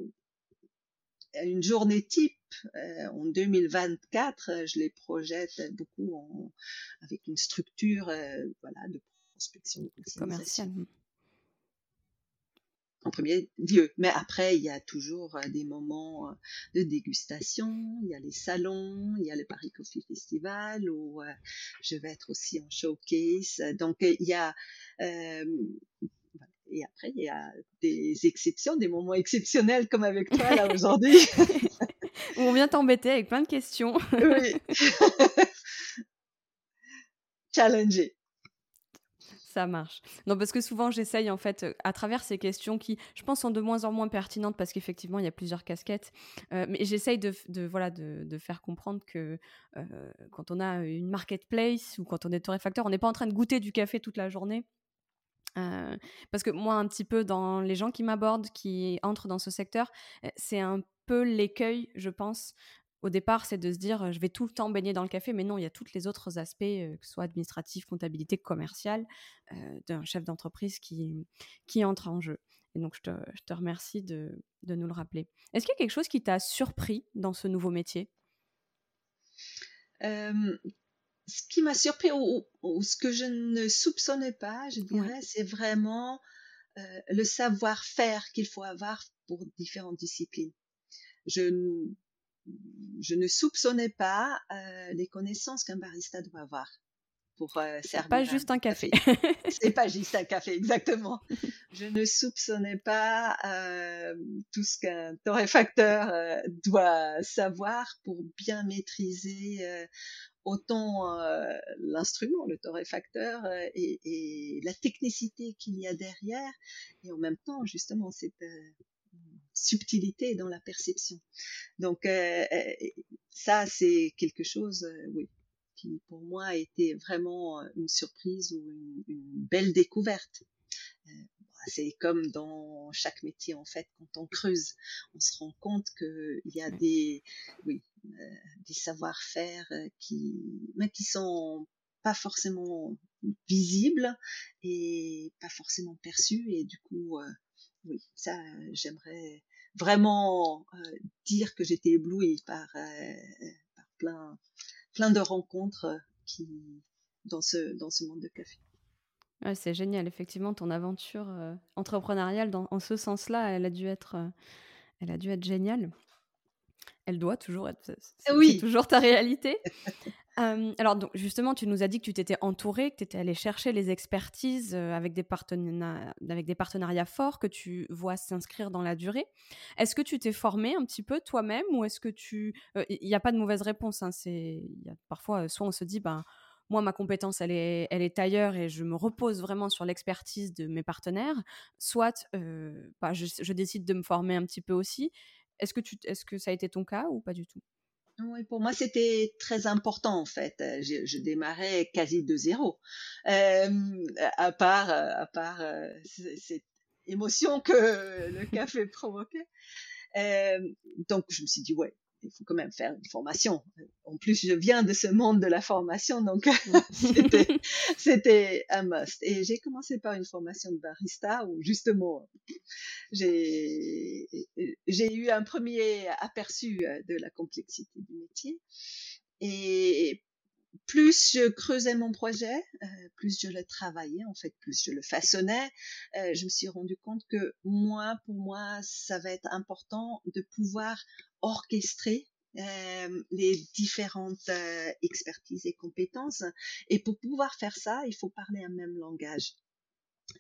une journée type en 2024, je les projette beaucoup avec une structure voilà, de prospection commerciale en premier lieu. Mais après, il y a toujours euh, des moments euh, de dégustation, il y a les salons, il y a le Paris Coffee Festival où euh, je vais être aussi en showcase. Donc, il y a... et après, il y a des exceptions, des moments exceptionnels comme avec toi là aujourd'hui. où on vient t'embêter avec plein de questions. oui. Challenger. Ça marche. Non, parce que souvent, j'essaye, en fait, euh, à travers ces questions qui, je pense, sont de moins en moins pertinentes parce qu'effectivement, il y a plusieurs casquettes. Euh, mais j'essaye de, voilà, de, faire comprendre que euh, quand on a une marketplace ou quand on est torréfacteur, on n'est pas en train de goûter du café toute la journée. parce que moi, un petit peu dans les gens qui m'abordent, qui entrent dans ce secteur, c'est un peu l'écueil, je pense, au départ, c'est de se dire, je vais tout le temps baigner dans le café, mais non, il y a tous les autres aspects, que ce soit administratif, comptabilité, commercial, d'un chef d'entreprise qui, qui entre en jeu. Et donc, je te, remercie de, nous le rappeler. Est-ce qu'il y a quelque chose qui t'a surpris dans ce nouveau métier? Ce qui m'a surpris, ou, ce que je ne soupçonnais pas, je dirais, c'est vraiment le savoir-faire qu'il faut avoir pour différentes disciplines. Je je ne soupçonnais pas euh, les connaissances qu'un barista doit avoir pour euh, servir. Pas juste un café. C'est pas juste un café, exactement. Je ne soupçonnais pas euh, tout ce qu'un torréfacteur euh, doit savoir pour bien maîtriser euh, autant l'instrument, le torréfacteur, et, et, la technicité qu'il y a derrière, et en même temps, justement, cette subtilité dans la perception. Donc euh, euh, ça, c'est quelque chose, euh, oui, qui pour moi a été vraiment une surprise ou une, belle découverte. c'est comme dans chaque métier en fait, quand on creuse, on se rend compte qu'il y a des, oui, des savoir-faire qui, mais qui sont pas forcément visibles et pas forcément perçus et du coup oui, ça, j'aimerais vraiment euh, dire que j'étais éblouie par, euh, plein, de rencontres euh, qui, dans, ce, monde de café. c'est génial, effectivement, ton aventure entrepreneuriale dans, en ce sens-là, elle a dû être géniale. Elle doit toujours être, oui. toujours ta réalité. alors, donc, justement, tu nous as dit que tu t'étais entouré, que tu étais allé chercher les expertises avec, des avec des partenariats forts, que tu vois s'inscrire dans la durée. Est-ce que tu t'es formé un petit peu toi-même ou est-ce que tu... Il n'y a pas de mauvaise réponse. Hein, c'est... Y a parfois, soit on se dit, ben, moi, ma compétence, elle est, elle est ailleurs et je me repose vraiment sur l'expertise de mes partenaires, soit bah, je, je, décide de me former un petit peu aussi. Est-ce que, tu, est-ce que ça a été ton cas ou pas du tout? Oui, pour moi, c'était très important en fait. Euh, je, démarrais quasi de zéro, euh, à part, euh, à part cette émotion que le café provoquait. Donc, je me suis dit ouais, il faut quand même faire une formation. En plus, je viens de ce monde de la formation, donc c'était, un must. Et j'ai commencé par une formation de barista où justement, j'ai, j'ai eu un premier aperçu de la complexité du métier. Et plus je creusais mon projet, euh, plus je le travaillais, en fait, plus je le façonnais, euh, je me suis rendu compte que moi, pour moi, ça va être important de pouvoir orchestrer euh, les différentes euh, expertises et compétences. Et pour pouvoir faire ça, il faut parler un même langage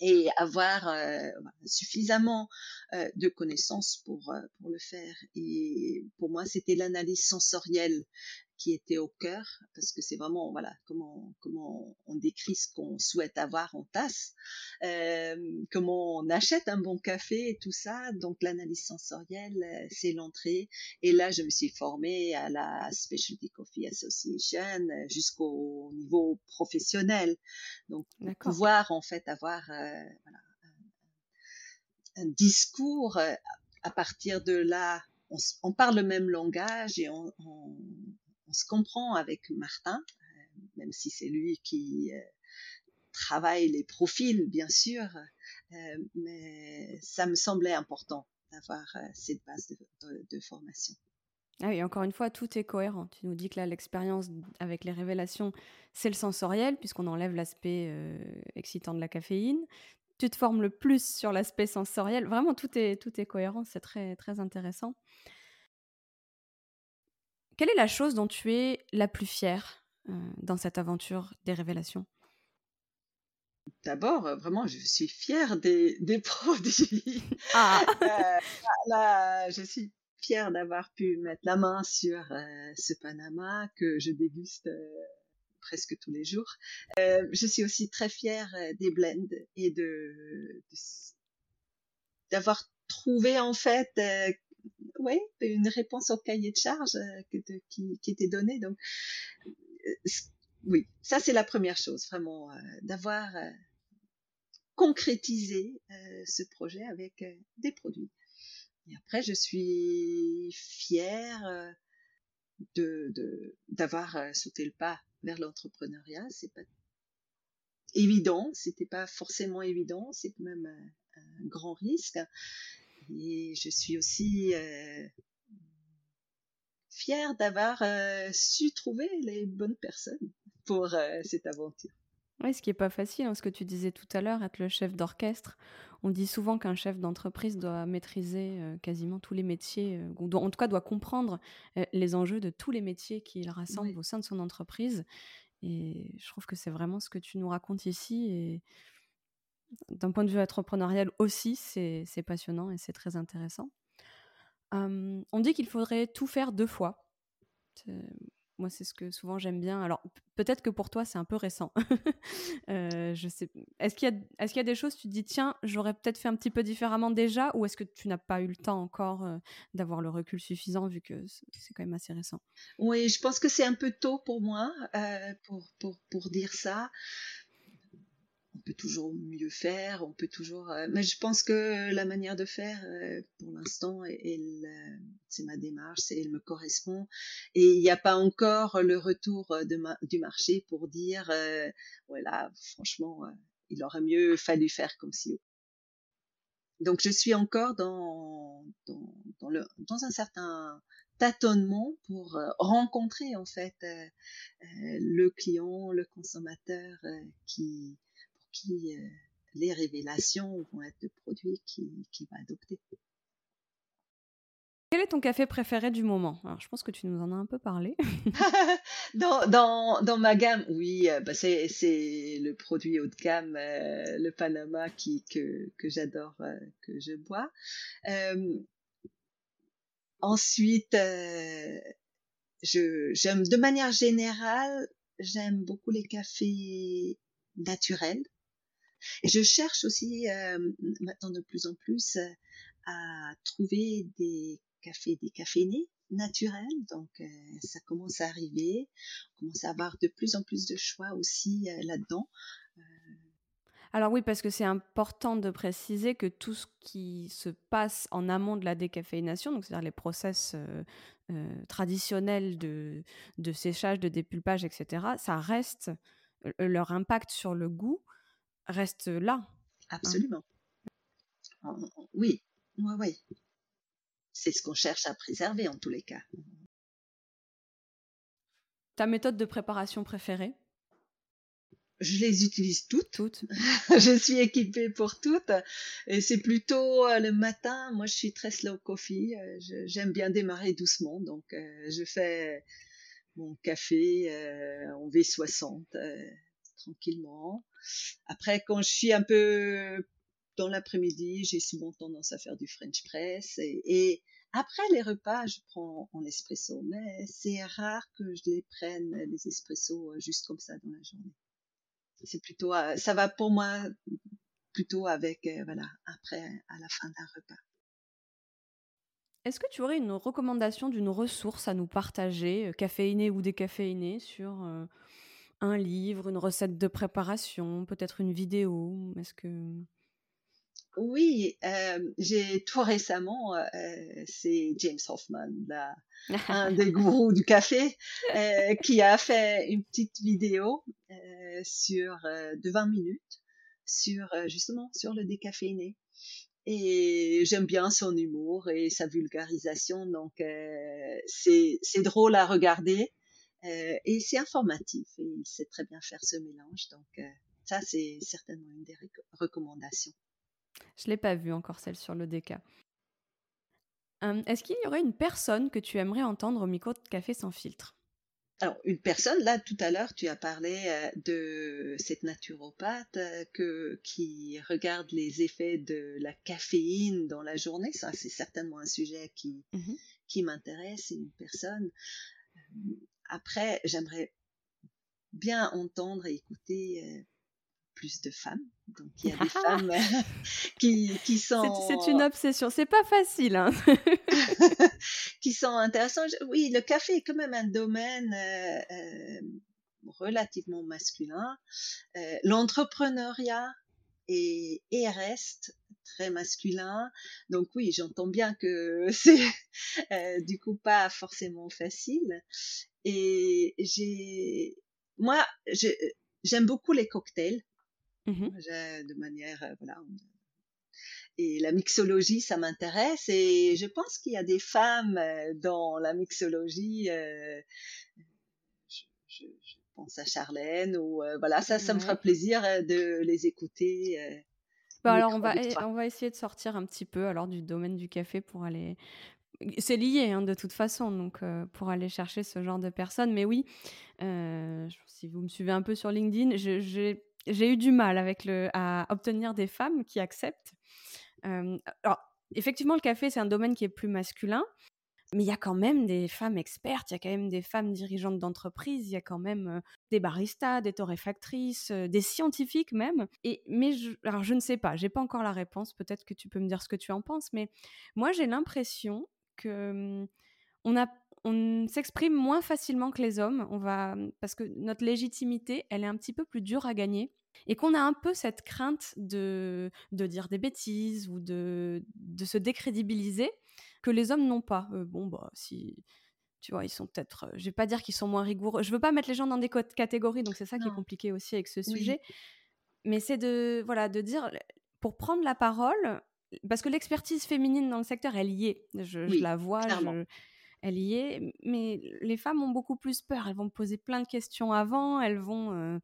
et avoir euh, suffisamment euh, de connaissances pour, euh, pour le faire. Et pour moi, c'était l'analyse sensorielle qui était au cœur, parce que c'est vraiment voilà comment comment on décrit ce qu'on souhaite avoir en tasse, euh, comment on achète un bon café et tout ça. Donc l'analyse sensorielle, euh, c'est l'entrée. Et là, je me suis formée à la Specialty Coffee Association euh, jusqu'au niveau professionnel. Donc pouvoir en fait avoir euh, voilà, un, un discours à partir de là on, on, parle le même langage et on, on, on se comprend avec Martin, euh, même si c'est lui qui euh, travaille les profils, bien sûr, euh, mais ça me semblait important avoir cette base de, formation. Ah oui, encore une fois, tout est cohérent. Tu nous dis que là, l'expérience avec les révélations, c'est le sensoriel, puisqu'on enlève l'aspect excitant de la caféine. Tu te formes le plus sur l'aspect sensoriel. Vraiment, tout est, tout est cohérent. C'est très, très intéressant. Quelle est la chose dont tu es la plus fière dans cette aventure des révélations? D'abord, euh, vraiment, je suis fière des, des produits. Ah. Euh, là, je suis fière d'avoir pu mettre la main sur euh, ce Panama que je déguste presque tous les jours. je suis aussi très fière des blends et de, d'avoir trouvé en fait ouais, une réponse au cahier de charge qui, qui était donné. Donc, oui, ça c'est la première chose, vraiment, d'avoir concrétiser euh, ce projet avec euh, des produits. Et après, je suis fière euh, de d'avoir sauté le pas vers l'entrepreneuriat. C'est pas évident, c'était pas forcément évident, c'est quand même un, grand risque. Et je suis aussi fière d'avoir su trouver les bonnes personnes pour cette aventure. Oui, ce qui n'est pas facile, hein, ce que tu disais tout à l'heure, être le chef d'orchestre. On dit souvent qu'un chef d'entreprise doit maîtriser euh, quasiment tous les métiers, euh, ou en tout cas doit comprendre euh, les enjeux de tous les métiers qu'il rassemble au sein de son entreprise. Et je trouve que c'est vraiment ce que tu nous racontes ici. Et d'un point de vue entrepreneurial aussi, c'est passionnant et c'est très intéressant. on dit qu'il faudrait tout faire deux fois. Moi, c'est ce que souvent j'aime bien. Alors, peut-être que pour toi, c'est un peu récent. euh, je sais. Est-ce qu'il y, a, des choses, tu te dis, tiens, j'aurais peut-être fait un petit peu différemment déjà, ou est-ce que tu n'as pas eu le temps encore euh, d'avoir le recul suffisant, vu que c'est quand même assez récent? Oui, je pense que c'est un peu tôt pour moi euh, pour dire ça on peut toujours mieux faire, on peut toujours. Euh, mais je pense que la manière de faire, euh, pour l'instant, c'est ma démarche, elle me correspond. Et il n'y a pas encore le retour de du marché pour dire, euh, voilà, franchement, il aurait mieux fallu faire comme si. Donc je suis encore dans un certain tâtonnement pour rencontrer en fait le client, le consommateur qui qui euh, les révélations vont être de produits qui, qui va adopter. Quel est ton café préféré du moment? Alors, je pense que tu nous en as un peu parlé. dans, dans, dans, ma gamme, oui, euh, bah c'est, le produit haut de gamme, euh, le Panama, qui, que, que j'adore, que je bois. ensuite, je, j'aime de manière générale, j'aime beaucoup les cafés naturels. Et je cherche aussi euh, maintenant de plus en plus euh, à trouver des cafés décaféinés naturels. Donc euh, ça commence à arriver. On commence à avoir de plus en plus de choix aussi là-dedans. Alors oui, parce que c'est important de préciser que tout ce qui se passe en amont de la décaféination, donc c'est-à-dire les process traditionnels de, de, séchage, de dépulpage, etc., ça reste, leur impact sur le goût reste là. Hein. Absolument. Oui, oui, oui. C'est ce qu'on cherche à préserver en tous les cas. Ta méthode de préparation préférée? Je les utilise toutes. Toutes. je suis équipée pour toutes. Et c'est plutôt euh, le matin. Moi, je suis très slow coffee. Euh, j'aime bien démarrer doucement. Donc, euh, je fais mon café en V60 tranquillement. Après, quand je suis un peu dans l'après-midi, j'ai souvent tendance à faire du French press. Et, après les repas, je prends en espresso. Mais c'est rare que je les prenne, les espressos, euh, juste comme ça dans la journée. C'est plutôt, euh, ça va pour moi plutôt avec, euh, voilà, après, à la fin d'un repas. Est-ce que tu aurais une recommandation d'une ressource à nous partager, caféinée ou décaféinée, sur un livre, une recette de préparation, peut-être une vidéo Est-ce que oui, euh, j'ai tout récemment, euh, c'est James Hoffman, un des gourous du café, euh, qui a fait une petite vidéo sur de 20 minutes sur justement sur le décaféiné. et j'aime bien son humour et sa vulgarisation, donc c'est drôle à regarder euh, et c'est informatif et il sait très bien faire ce mélange, donc euh, ça c'est certainement une des recommandations. Je l'ai pas vu encore celle sur le DK. Est-ce qu'il y aurait une personne que tu aimerais entendre au micro de Café sans filtre? Alors, une personne, là, tout à l'heure, tu as parlé euh, de cette naturopathe que, qui regarde les effets de la caféine dans la journée. Ça, c'est certainement un sujet qui, mmh qui m'intéresse. C'est une personne. Euh, après, j'aimerais bien entendre et écouter plus de femmes. Donc il y a des femmes qui, qui sont... C'est une obsession, c'est pas facile. Hein qui sont intéressants. Oui, le café est quand même un domaine euh, euh, relativement masculin. Euh, l'entrepreneuriat est, et reste très masculin. Donc oui, j'entends bien que c'est du coup pas forcément facile. Et j'ai, moi, j'aime beaucoup les cocktails. Mmh de manière, euh, voilà. Et la mixologie, ça m'intéresse et je pense qu'il y a des femmes euh, dans la mixologie. Euh, je, pense à Charlène ou voilà, ça, ça me fera plaisir de les écouter. Bah alors on va, on va essayer de sortir un petit peu alors du domaine du café pour aller c'est lié hein, de toute façon, donc pour aller chercher ce genre de personnes. Mais oui, si vous me suivez un peu sur LinkedIn, j'ai eu du mal avec le, à obtenir des femmes qui acceptent. alors, effectivement, le café, c'est un domaine qui est plus masculin, mais il y a quand même des femmes expertes, il y a quand même des femmes dirigeantes d'entreprise, il y a quand même des baristas, des torréfactrices, des scientifiques même. Et, mais je, alors, je ne sais pas, j'ai pas encore la réponse, peut-être que tu peux me dire ce que tu en penses, mais moi, j'ai l'impression que on a on s'exprime moins facilement que les hommes, on va parce que notre légitimité, elle est un petit peu plus dure à gagner et qu'on a un peu cette crainte de, de dire des bêtises ou de, de se décrédibiliser que les hommes n'ont pas. Euh, bon, bah, si. Tu vois, ils sont peut-être. Je vais pas dire qu'ils sont moins rigoureux. Je veux pas mettre les gens dans des catégories, donc c'est ça qui est compliqué aussi avec ce sujet. Mais c'est de, voilà, de dire, pour prendre la parole, parce que l'expertise féminine dans le secteur, elle y est. Je, la vois. Je, elle y est. Mais les femmes ont beaucoup plus peur. Elles vont poser plein de questions avant. Elles vont euh,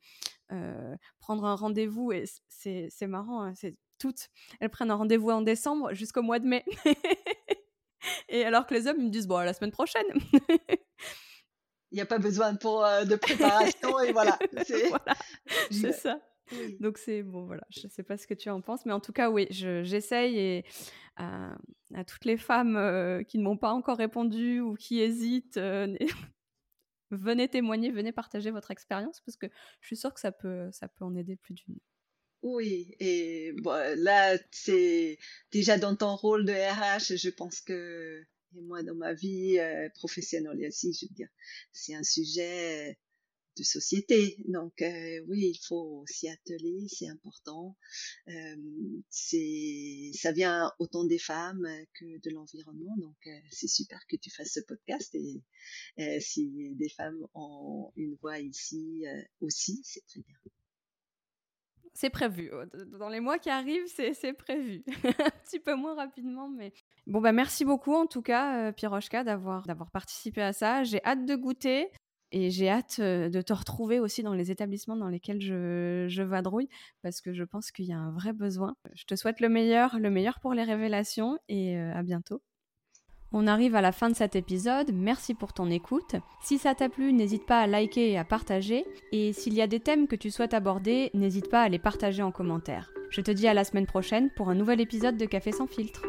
euh, prendre un rendez-vous. Et c'est marrant. Hein, c'est toutes. Elles prennent un rendez-vous en décembre jusqu'au mois de mai. et alors que les hommes ils me disent bon la semaine prochaine. Il n'y a pas besoin pour, euh, de préparation et voilà. C'est ça. Donc c'est bon, voilà, je sais pas ce que tu en penses, mais en tout cas, oui, j'essaye et à, toutes les femmes euh, qui ne m'ont pas encore répondu ou qui hésitent, euh, venez témoigner, venez partager votre expérience parce que je suis sûre que ça peut, ça peut en aider plus d'une. Oui, et bon, là, c'est déjà dans ton rôle de RH, je pense que, et moi dans ma vie euh, professionnelle aussi, je veux dire, c'est un sujet de société. Donc euh, oui, il faut s'y atteler, c'est important. Euh, c'est, ça vient autant des femmes que de l'environnement. Donc euh, c'est super que tu fasses ce podcast et si des femmes ont une voix ici aussi, c'est très bien. C'est prévu. Dans les mois qui arrivent, c'est prévu. Un petit peu moins rapidement, mais bon bah merci beaucoup en tout cas, Pirochka, d'avoir d'avoir participé à ça. J'ai hâte de goûter. Et j'ai hâte de te retrouver aussi dans les établissements dans lesquels je, vadrouille, parce que je pense qu'il y a un vrai besoin. Je te souhaite le meilleur, le meilleur pour les révélations, et à bientôt. On arrive à la fin de cet épisode, merci pour ton écoute. Si ça t'a plu, n'hésite pas à liker et à partager, et s'il y a des thèmes que tu souhaites aborder, n'hésite pas à les partager en commentaire. Je te dis à la semaine prochaine pour un nouvel épisode de Café sans filtre.